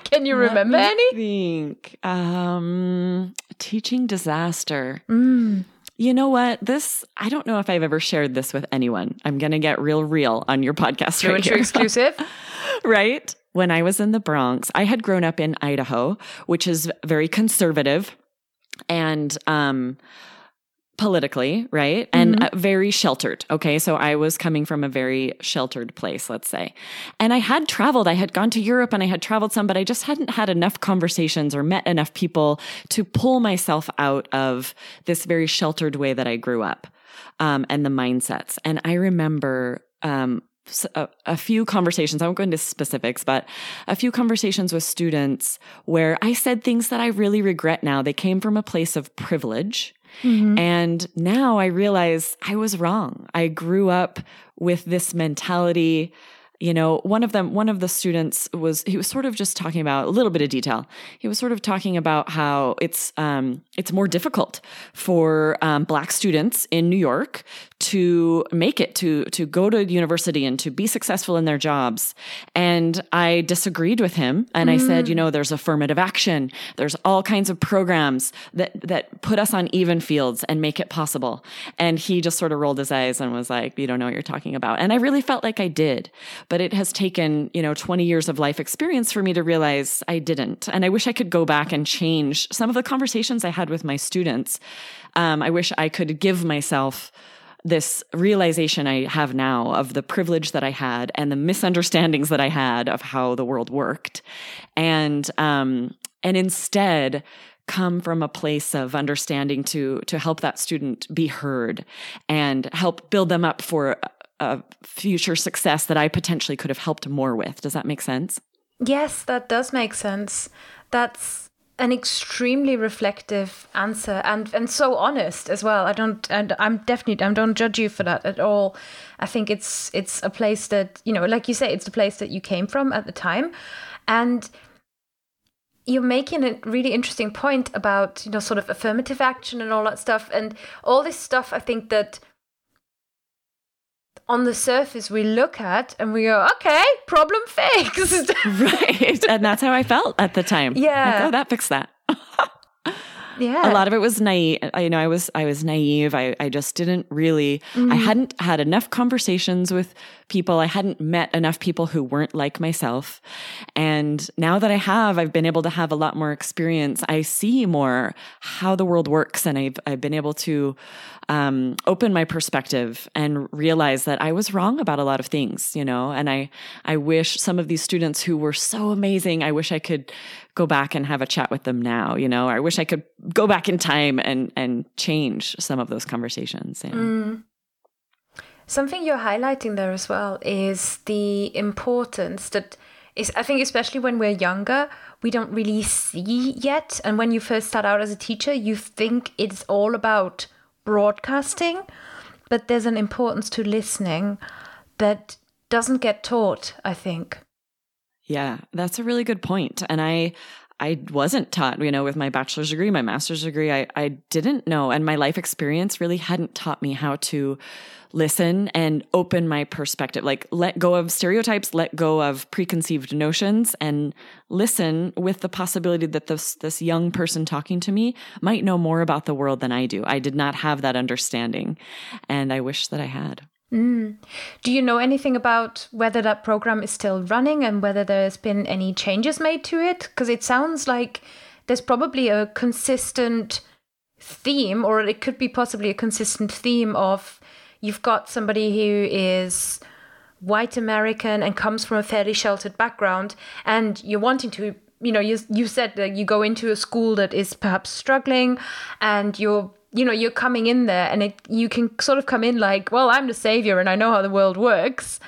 Can you remember any? Think. Um, teaching disaster. Mm. You know what? This I don't know if I've ever shared this with anyone. I'm gonna get real, real on your podcast True right exclusive. right? When I was in the Bronx, I had grown up in Idaho, which is very conservative and um politically, right? And uh, very sheltered. Okay. So I was coming from a very sheltered place, let's say. And I had traveled, I had gone to Europe and I had traveled some, but I just hadn't had enough conversations or met enough people to pull myself out of this very sheltered way that I grew up um, and the mindsets. And I remember um, a, a few conversations, I won't go into specifics, but a few conversations with students where I said things that I really regret now. They came from a place of privilege. Mm-hmm. And now I realize I was wrong. I grew up with this mentality. You know, one of them, one of the students was, he was sort of just talking about a little bit of detail. He was sort of talking about how it's, um, it's more difficult for um, black students in New York to make it, to, to go to university and to be successful in their jobs. And I disagreed with him. And I said, you know, there's affirmative action. There's all kinds of programs that, that put us on even fields and make it possible. And he just sort of rolled his eyes and was like, you don't know what you're talking about. And I really felt like I did, but it has taken, you know, 20 years of life experience for me to realize I didn't. And I wish I could go back and change some of the conversations I had with my students. Um, I wish I could give myself this realization I have now of the privilege that I had and the misunderstandings that I had of how the world worked. And, um, and instead, come from a place of understanding to to help that student be heard and help build them up for a, future success that I potentially could have helped more with. Does that make sense? Yes, that does make sense. That's an extremely reflective answer and and so honest as well. I don't and I'm definitely I don't judge you for that at all. I think it's it's a place that, you know, like you say, it's the place that you came from at the time. And you're making a really interesting point about, you know, sort of affirmative action and all that stuff. And all this stuff I think that on the surface we look at and we go, okay, problem fixed. right. And that's how I felt at the time. Yeah. Like, oh, that fixed that. yeah. a lot of it was naive you know i was i was naive i, I just didn't really i mm-hmm. hadn't had enough conversations with people. I hadn't met enough people who weren't like myself. And now that i have i've been able to have a lot more experience. I see more how the world works and i've, I've been able to um, open my perspective and realize that i was wrong about a lot of things you know? And i i wish some of these students who were so amazing i wish i could go back and have a chat with them now you know? I wish i could go back in time and and change some of those conversations yeah. Something you're highlighting there as well is the importance that is I think especially when we're younger, we don't really see yet. And when you first start out as a teacher, you think it's all about broadcasting, but there's an importance to listening that doesn't get taught, I think. Yeah, that's a really good point. And I I wasn't taught, you know, with my bachelor's degree, my master's degree, I, I didn't know. And my life experience really hadn't taught me how to listen and open my perspective, like let go of stereotypes, let go of preconceived notions and listen with the possibility that this, this young person talking to me might know more about the world than I do. I did not have that understanding. And I wish that I had. Mm. Do you know anything about whether that program is still running and whether there's been any changes made to it? Because it sounds like there's probably a consistent theme, or it could be possibly a consistent theme of you've got somebody who is white American and comes from a fairly sheltered background, and you're wanting to. You know, you you said that you go into a school that is perhaps struggling, and you're you know you're coming in there and it you can sort of come in like well i'm the savior and i know how the world works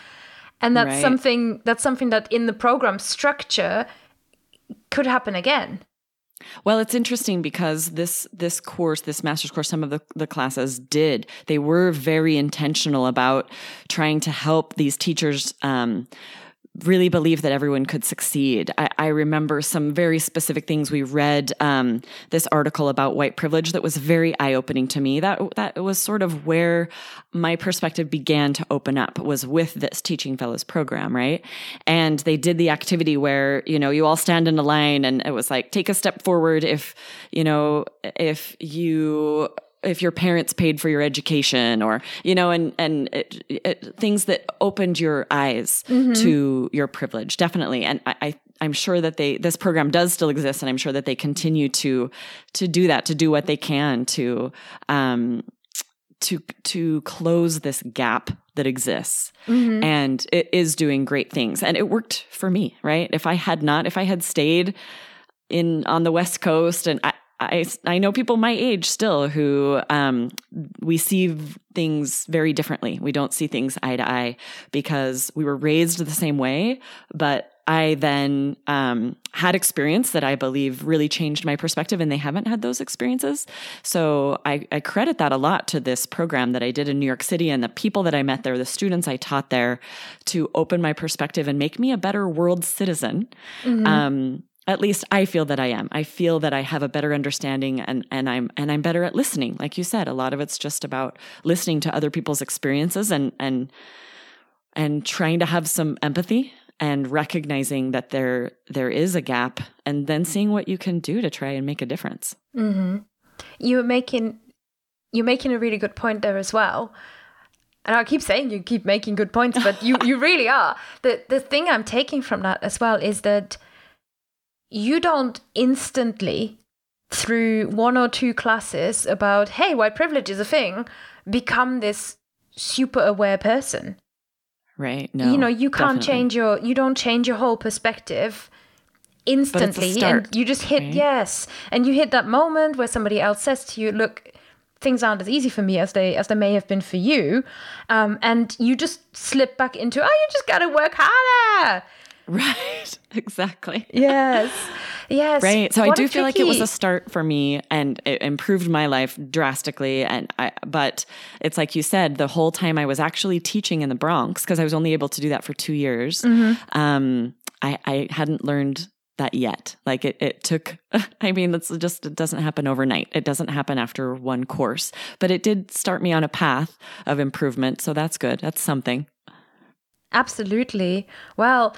and that's Right. something that's something that in the program structure could happen again Well, it's interesting because this this course, this master's course, some of the, the classes did. They were very intentional about trying to help these teachers um, really believe that everyone could succeed. I, I remember some very specific things we read. Um, this article about white privilege that was very eye opening to me. That that was sort of where my perspective began to open up was with this teaching fellows program, right? And they did the activity where you know you all stand in a line, and it was like take a step forward if you know if you if your parents paid for your education or you know and and it, it, things that opened your eyes mm-hmm. to your privilege definitely and I, I I'm sure that they this program does still exist, and I'm sure that they continue to to do that, to do what they can to um, to to close this gap that exists, mm-hmm. and it is doing great things, and it worked for me. Right? If I had not, if I had stayed in on the West Coast, and I, I, I know people my age still who um, we see things very differently. We don't see things eye to eye because we were raised the same way. But I then um, had experience that I believe really changed my perspective, and they haven't had those experiences. So I, I credit that a lot to this program that I did in New York City and the people that I met there, the students I taught there, to open my perspective and make me a better world citizen. Mm-hmm. Um, at least I feel that I am. I feel that I have a better understanding and, and I'm and I'm better at listening. Like you said, a lot of it's just about listening to other people's experiences and and and trying to have some empathy and recognizing that there there is a gap and then seeing what you can do to try and make a difference. Mm-hmm. You're making you're making a really good point there as well. And I keep saying you keep making good points, but you, you really are. The the thing I'm taking from that as well is that you don't instantly through one or two classes about hey white privilege is a thing become this super aware person right no you know you can't definitely. change your you don't change your whole perspective instantly and you just hit right? yes and you hit that moment where somebody else says to you look things aren't as easy for me as they as they may have been for you um, and you just slip back into oh you just gotta work harder Right. Exactly. Yes. Yes. Right. So what I do feel like it was a start for me and it improved my life drastically. And I, but it's like you said, the whole time I was actually teaching in the Bronx because I was only able to do that for two years. Mm-hmm. Um, I, I hadn't learned that yet. Like it, it took, I mean, it's just, it doesn't happen overnight. It doesn't happen after one course, but it did start me on a path of improvement. So that's good. That's something. Absolutely. Well,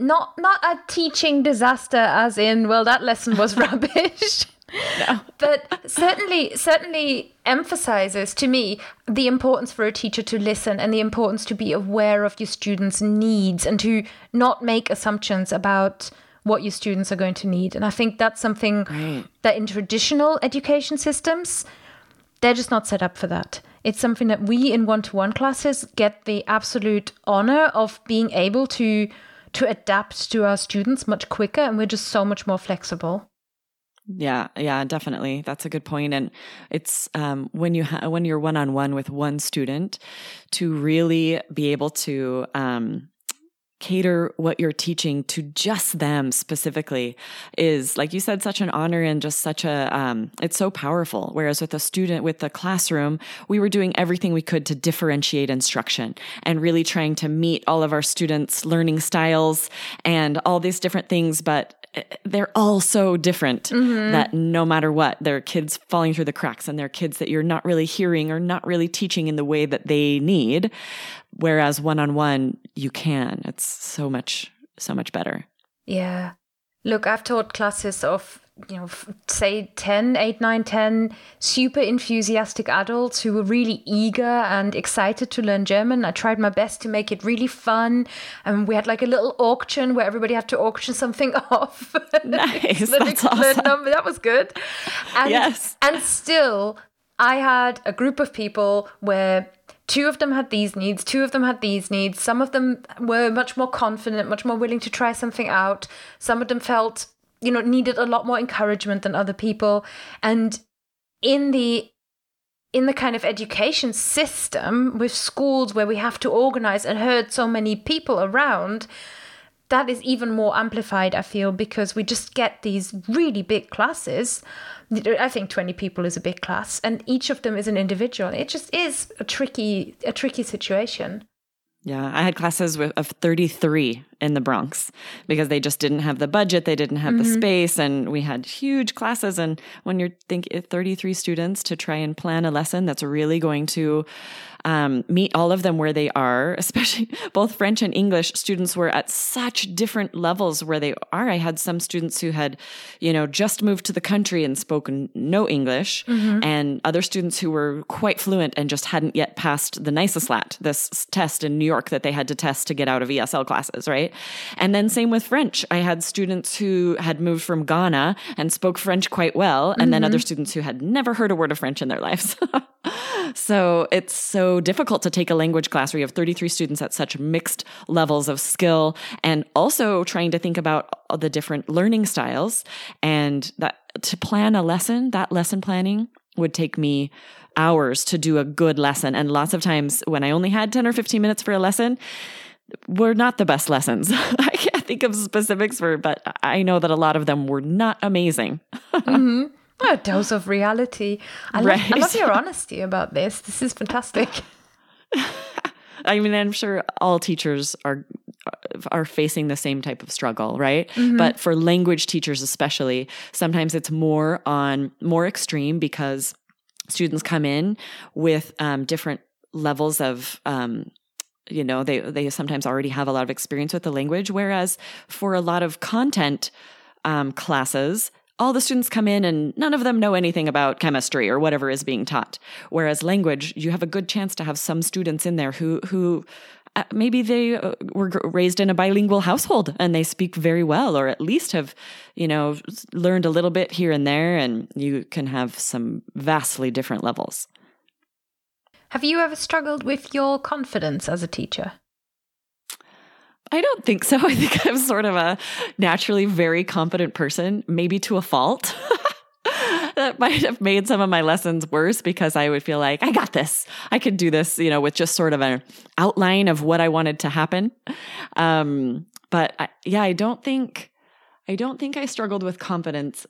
not not a teaching disaster as in well that lesson was rubbish no. but certainly certainly emphasizes to me the importance for a teacher to listen and the importance to be aware of your students needs and to not make assumptions about what your students are going to need and i think that's something right. that in traditional education systems they're just not set up for that it's something that we in one-to-one classes get the absolute honor of being able to to adapt to our students much quicker and we're just so much more flexible. Yeah yeah definitely. That's a good point and it's um, when you ha- when you're one-on-one with one student to really be able to um, cater what you're teaching to just them specifically is like you said such an honor and just such a um, it's so powerful whereas with a student with the classroom we were doing everything we could to differentiate instruction and really trying to meet all of our students learning styles and all these different things but they're all so different mm-hmm. that no matter what, there are kids falling through the cracks and there are kids that you're not really hearing or not really teaching in the way that they need. Whereas one on one, you can. It's so much, so much better. Yeah. Look, I've taught classes of you know, say 10, 8, 9, 10 super enthusiastic adults who were really eager and excited to learn German. I tried my best to make it really fun. And we had like a little auction where everybody had to auction something off. Nice. That's awesome. Number. That was good. And, yes. And still, I had a group of people where two of them had these needs, two of them had these needs. Some of them were much more confident, much more willing to try something out. Some of them felt you know needed a lot more encouragement than other people and in the in the kind of education system with schools where we have to organize and herd so many people around that is even more amplified i feel because we just get these really big classes i think 20 people is a big class and each of them is an individual it just is a tricky a tricky situation Yeah, I had classes with, of 33 in the Bronx because they just didn't have the budget, they didn't have mm-hmm. the space, and we had huge classes. And when you're thinking 33 students to try and plan a lesson that's really going to um, meet all of them where they are, especially both French and English students were at such different levels where they are. I had some students who had, you know, just moved to the country and spoken no English, mm-hmm. and other students who were quite fluent and just hadn't yet passed the NYSESLAT, this test in New York that they had to test to get out of ESL classes, right? And then same with French. I had students who had moved from Ghana and spoke French quite well, and mm-hmm. then other students who had never heard a word of French in their lives. so it's so difficult to take a language class where you have 33 students at such mixed levels of skill and also trying to think about the different learning styles and that to plan a lesson, that lesson planning would take me hours to do a good lesson. And lots of times when I only had 10 or 15 minutes for a lesson, were not the best lessons. I can't think of specifics for, but I know that a lot of them were not amazing. mm-hmm. A dose of reality. I, right. love, I love your honesty about this. This is fantastic. I mean, I'm sure all teachers are are facing the same type of struggle, right? Mm-hmm. But for language teachers especially, sometimes it's more on more extreme because students come in with um, different levels of um, you know they they sometimes already have a lot of experience with the language whereas for a lot of content um, classes all the students come in and none of them know anything about chemistry or whatever is being taught. Whereas language, you have a good chance to have some students in there who who uh, maybe they uh, were raised in a bilingual household and they speak very well or at least have you know learned a little bit here and there and you can have some vastly different levels have you ever struggled with your confidence as a teacher I don't think so. I think I'm sort of a naturally very confident person, maybe to a fault. that might have made some of my lessons worse because I would feel like I got this. I could do this, you know, with just sort of an outline of what I wanted to happen. Um, but I, yeah, I don't think I don't think I struggled with confidence.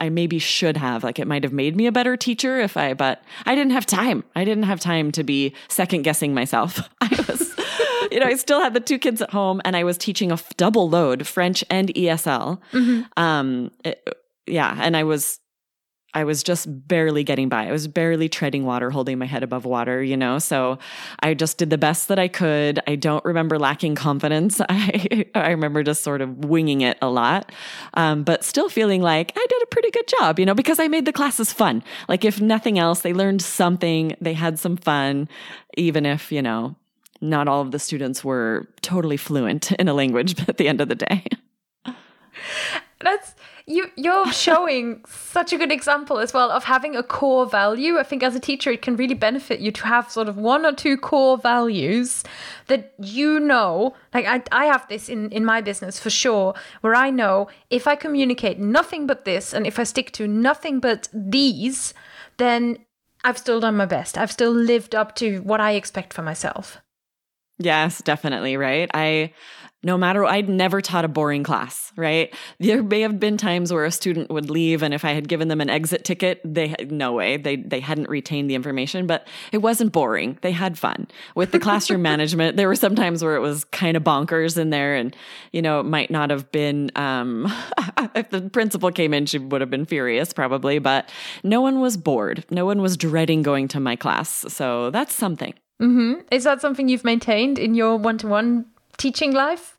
I maybe should have. Like it might have made me a better teacher if I, but I didn't have time. I didn't have time to be second guessing myself. I was you know, I still had the two kids at home and I was teaching a double load, French and ESL. Mm-hmm. Um, it, yeah. And I was, I was just barely getting by. I was barely treading water, holding my head above water, you know? So I just did the best that I could. I don't remember lacking confidence. I, I remember just sort of winging it a lot, um, but still feeling like I did a pretty good job, you know, because I made the classes fun. Like, if nothing else, they learned something, they had some fun, even if, you know, not all of the students were totally fluent in a language at the end of the day. That's you you're showing such a good example as well of having a core value. I think as a teacher it can really benefit you to have sort of one or two core values that you know. Like I I have this in in my business for sure where I know if I communicate nothing but this and if I stick to nothing but these then I've still done my best. I've still lived up to what I expect for myself. Yes, definitely. Right. I, no matter, I'd never taught a boring class, right? There may have been times where a student would leave and if I had given them an exit ticket, they, no way, they, they hadn't retained the information, but it wasn't boring. They had fun. With the classroom management, there were some times where it was kind of bonkers in there and, you know, it might not have been, um, if the principal came in, she would have been furious probably, but no one was bored. No one was dreading going to my class. So that's something. Mm-hmm. Is that something you've maintained in your one to one teaching life?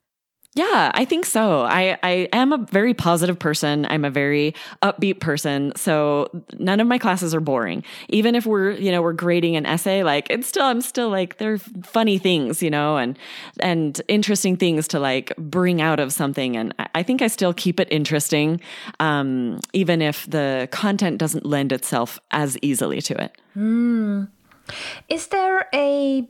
Yeah, I think so. I, I am a very positive person. I'm a very upbeat person. So none of my classes are boring. Even if we're, you know, we're grading an essay, like it's still, I'm still like, they're funny things, you know, and, and interesting things to like bring out of something. And I think I still keep it interesting, um, even if the content doesn't lend itself as easily to it. Mm. Is there a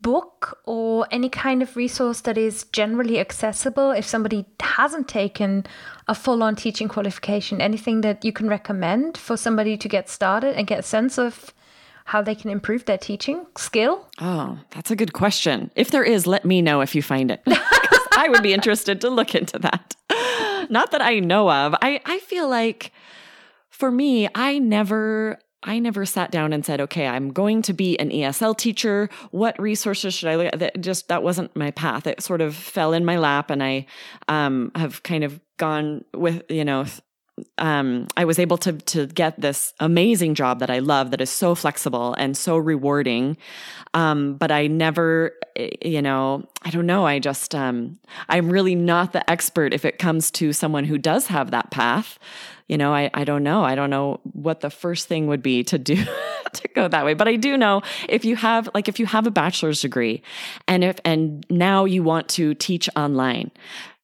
book or any kind of resource that is generally accessible if somebody hasn't taken a full on teaching qualification? Anything that you can recommend for somebody to get started and get a sense of how they can improve their teaching skill? Oh, that's a good question. If there is, let me know if you find it. I would be interested to look into that. Not that I know of. I, I feel like for me, I never I never sat down and said, okay, I'm going to be an ESL teacher. What resources should I look at? That just, that wasn't my path. It sort of fell in my lap and I, um, have kind of gone with, you know, um, I was able to to get this amazing job that I love that is so flexible and so rewarding. Um, but I never, eh, you know, I don't know. I just um, I'm really not the expert if it comes to someone who does have that path. You know, I I don't know. I don't know what the first thing would be to do to go that way. But I do know if you have like if you have a bachelor's degree, and if and now you want to teach online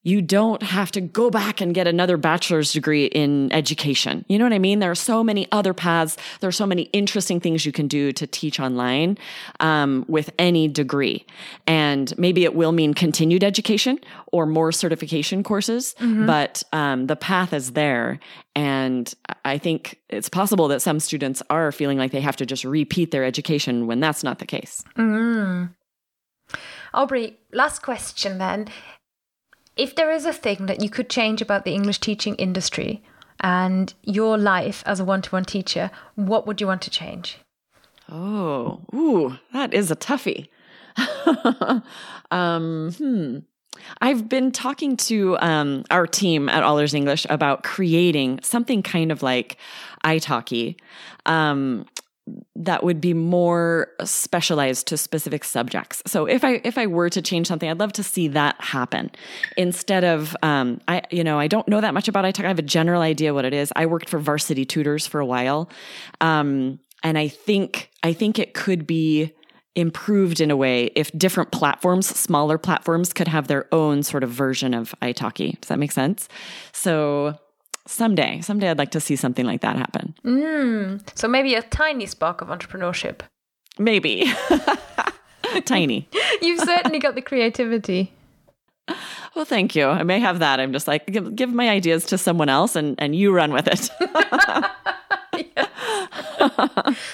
you don't have to go back and get another bachelor's degree in education. You know what I mean? There are so many other paths. There are so many interesting things you can do to teach online um, with any degree. And maybe it will mean continued education or more certification courses, mm-hmm. but um, the path is there. And I think it's possible that some students are feeling like they have to just repeat their education when that's not the case. Mm. Aubrey, last question then if there is a thing that you could change about the English teaching industry and your life as a one to one teacher, what would you want to change? Oh, ooh, that is a toughie. um, hmm. I've been talking to um, our team at All Ears English about creating something kind of like italki. Um, that would be more specialized to specific subjects. So if I if I were to change something, I'd love to see that happen instead of um, I you know I don't know that much about italki. I have a general idea what it is. I worked for Varsity Tutors for a while, um, and I think I think it could be improved in a way if different platforms, smaller platforms, could have their own sort of version of italki. Does that make sense? So someday, someday I'd like to see something like that happen. Mm, so maybe a tiny spark of entrepreneurship. Maybe. tiny. You've certainly got the creativity. Well, thank you. I may have that. I'm just like, give, give my ideas to someone else and, and you run with it.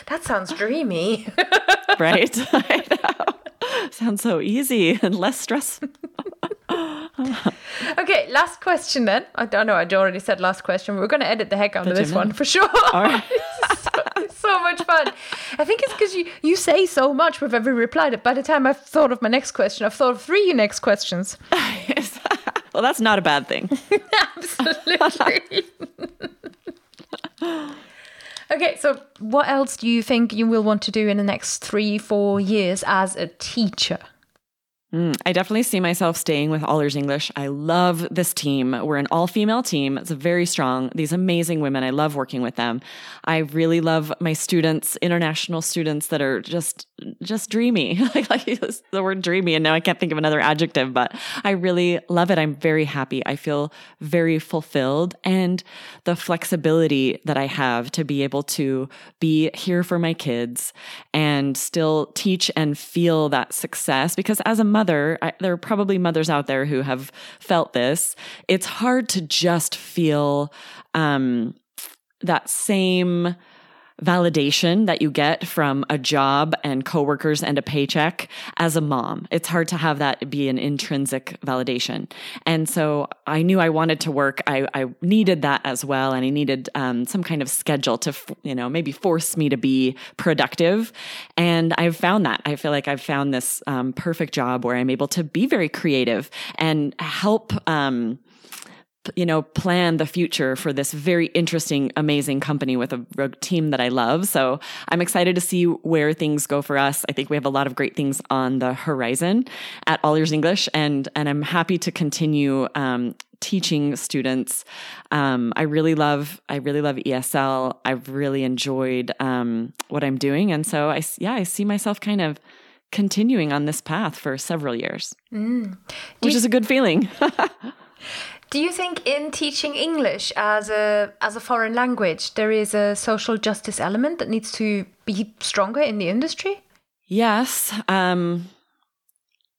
that sounds dreamy. right? Sounds so easy and less stressful. okay, last question then. I don't know. I already said last question. We're going to edit the heck out of this one for sure. All right. so, so, much fun. I think it's because you, you say so much with every reply that by the time I've thought of my next question, I've thought of three next questions. well, that's not a bad thing. Absolutely. okay, so what else do you think you will want to do in the next three, four years as a teacher? Mm, I definitely see myself staying with All Ears English. I love this team. We're an all female team. It's very strong. These amazing women. I love working with them. I really love my students, international students that are just just dreamy. like, like the word dreamy, and now I can't think of another adjective, but I really love it. I'm very happy. I feel very fulfilled, and the flexibility that I have to be able to be here for my kids and still teach and feel that success. Because as a mother, I, there are probably mothers out there who have felt this. It's hard to just feel um, that same validation that you get from a job and coworkers and a paycheck as a mom. It's hard to have that be an intrinsic validation. And so I knew I wanted to work. I, I needed that as well. And I needed um, some kind of schedule to, you know, maybe force me to be productive. And I've found that. I feel like I've found this um, perfect job where I'm able to be very creative and help. Um, you know, plan the future for this very interesting, amazing company with a, a, team that I love. So I'm excited to see where things go for us. I think we have a lot of great things on the horizon at All Ears English, and and I'm happy to continue um, teaching students. Um, I really love I really love ESL. I've really enjoyed um, what I'm doing, and so I yeah I see myself kind of continuing on this path for several years, mm. which is a good feeling. Do you think in teaching English as a as a foreign language there is a social justice element that needs to be stronger in the industry? Yes. Um,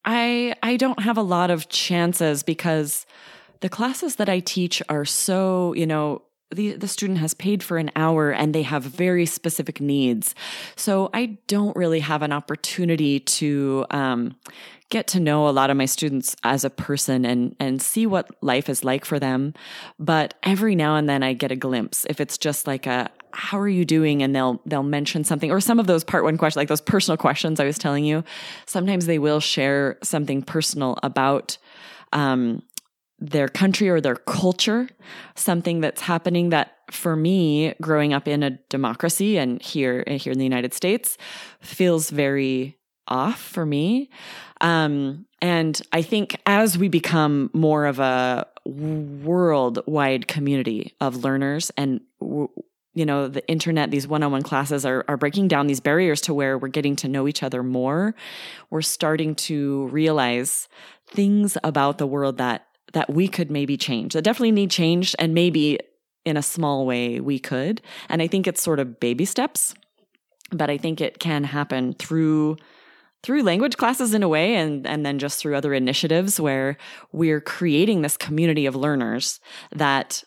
I I don't have a lot of chances because the classes that I teach are so, you know, the, the student has paid for an hour and they have very specific needs. So I don't really have an opportunity to um, get to know a lot of my students as a person and, and see what life is like for them. But every now and then I get a glimpse. If it's just like a, how are you doing? And they'll, they'll mention something or some of those part one questions, like those personal questions I was telling you. Sometimes they will share something personal about, um, their country or their culture, something that's happening that for me, growing up in a democracy and here, here in the United States feels very off for me. Um, and I think as we become more of a worldwide community of learners and you know the internet these one-on-one classes are, are breaking down these barriers to where we're getting to know each other more we're starting to realize things about the world that that we could maybe change. That definitely need change and maybe in a small way we could. And i think it's sort of baby steps but i think it can happen through through language classes in a way and and then just through other initiatives where we're creating this community of learners that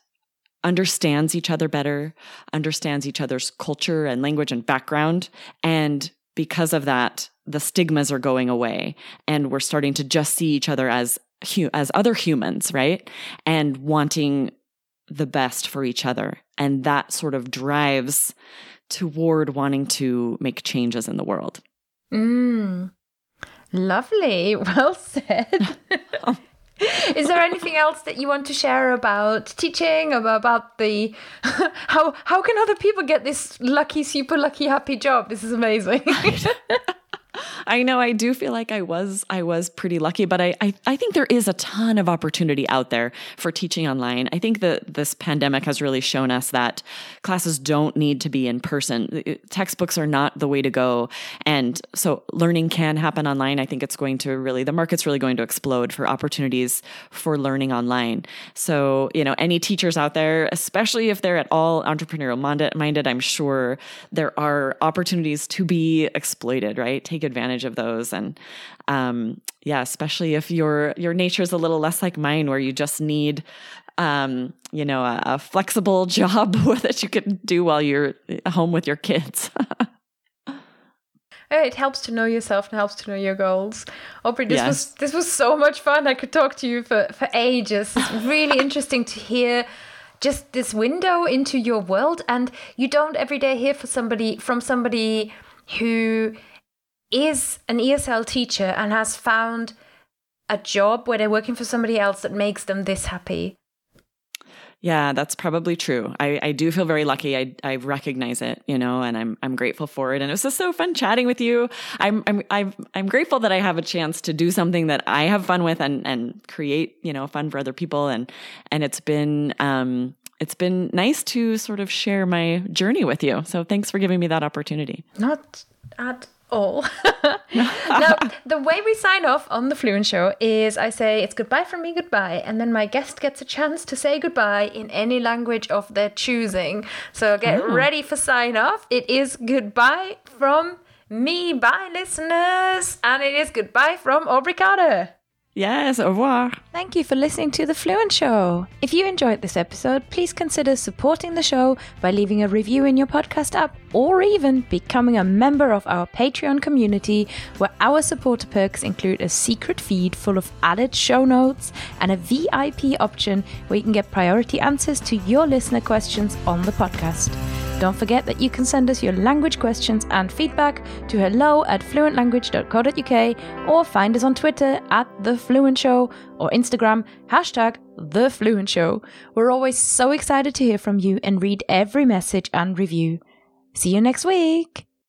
understands each other better, understands each other's culture and language and background. And because of that the stigmas are going away and we're starting to just see each other as as other humans, right? And wanting the best for each other. And that sort of drives toward wanting to make changes in the world. Mm. Lovely. Well said. Is there anything else that you want to share about teaching, about the how how can other people get this lucky, super lucky, happy job? This is amazing. I know I do feel like I was I was pretty lucky, but I, I, I think there is a ton of opportunity out there for teaching online. I think that this pandemic has really shown us that classes don't need to be in person. Uh, uh, textbooks are not the way to go, and so learning can happen online. I think it's going to really the market's really going to explode for opportunities for learning online. So you know any teachers out there, especially if they're at all entrepreneurial minded, I'm sure there are opportunities to be exploited. Right, take advantage of those and um, yeah especially if your your nature is a little less like mine where you just need um, you know a, a flexible job that you can do while you're home with your kids it helps to know yourself and helps to know your goals. Aubrey, this yes. was this was so much fun. I could talk to you for, for ages. It's really interesting to hear just this window into your world. And you don't every day hear for somebody from somebody who is an ESL teacher and has found a job where they're working for somebody else that makes them this happy. Yeah, that's probably true. I, I do feel very lucky. I, I recognize it, you know, and I'm I'm grateful for it. And it was just so fun chatting with you. I'm I'm I'm I'm grateful that I have a chance to do something that I have fun with and and create, you know, fun for other people. And and it's been um it's been nice to sort of share my journey with you. So thanks for giving me that opportunity. Not at all. now, the way we sign off on the Fluent Show is I say it's goodbye from me, goodbye, and then my guest gets a chance to say goodbye in any language of their choosing. So get oh. ready for sign off. It is goodbye from me, bye listeners, and it is goodbye from Aubrey Carter. Yes, au revoir. Thank you for listening to The Fluent Show. If you enjoyed this episode, please consider supporting the show by leaving a review in your podcast app or even becoming a member of our Patreon community, where our supporter perks include a secret feed full of added show notes and a VIP option where you can get priority answers to your listener questions on the podcast. Don't forget that you can send us your language questions and feedback to hello at fluentlanguage.co.uk or find us on Twitter at The Fluent Show or Instagram hashtag The Fluent Show. We're always so excited to hear from you and read every message and review. See you next week!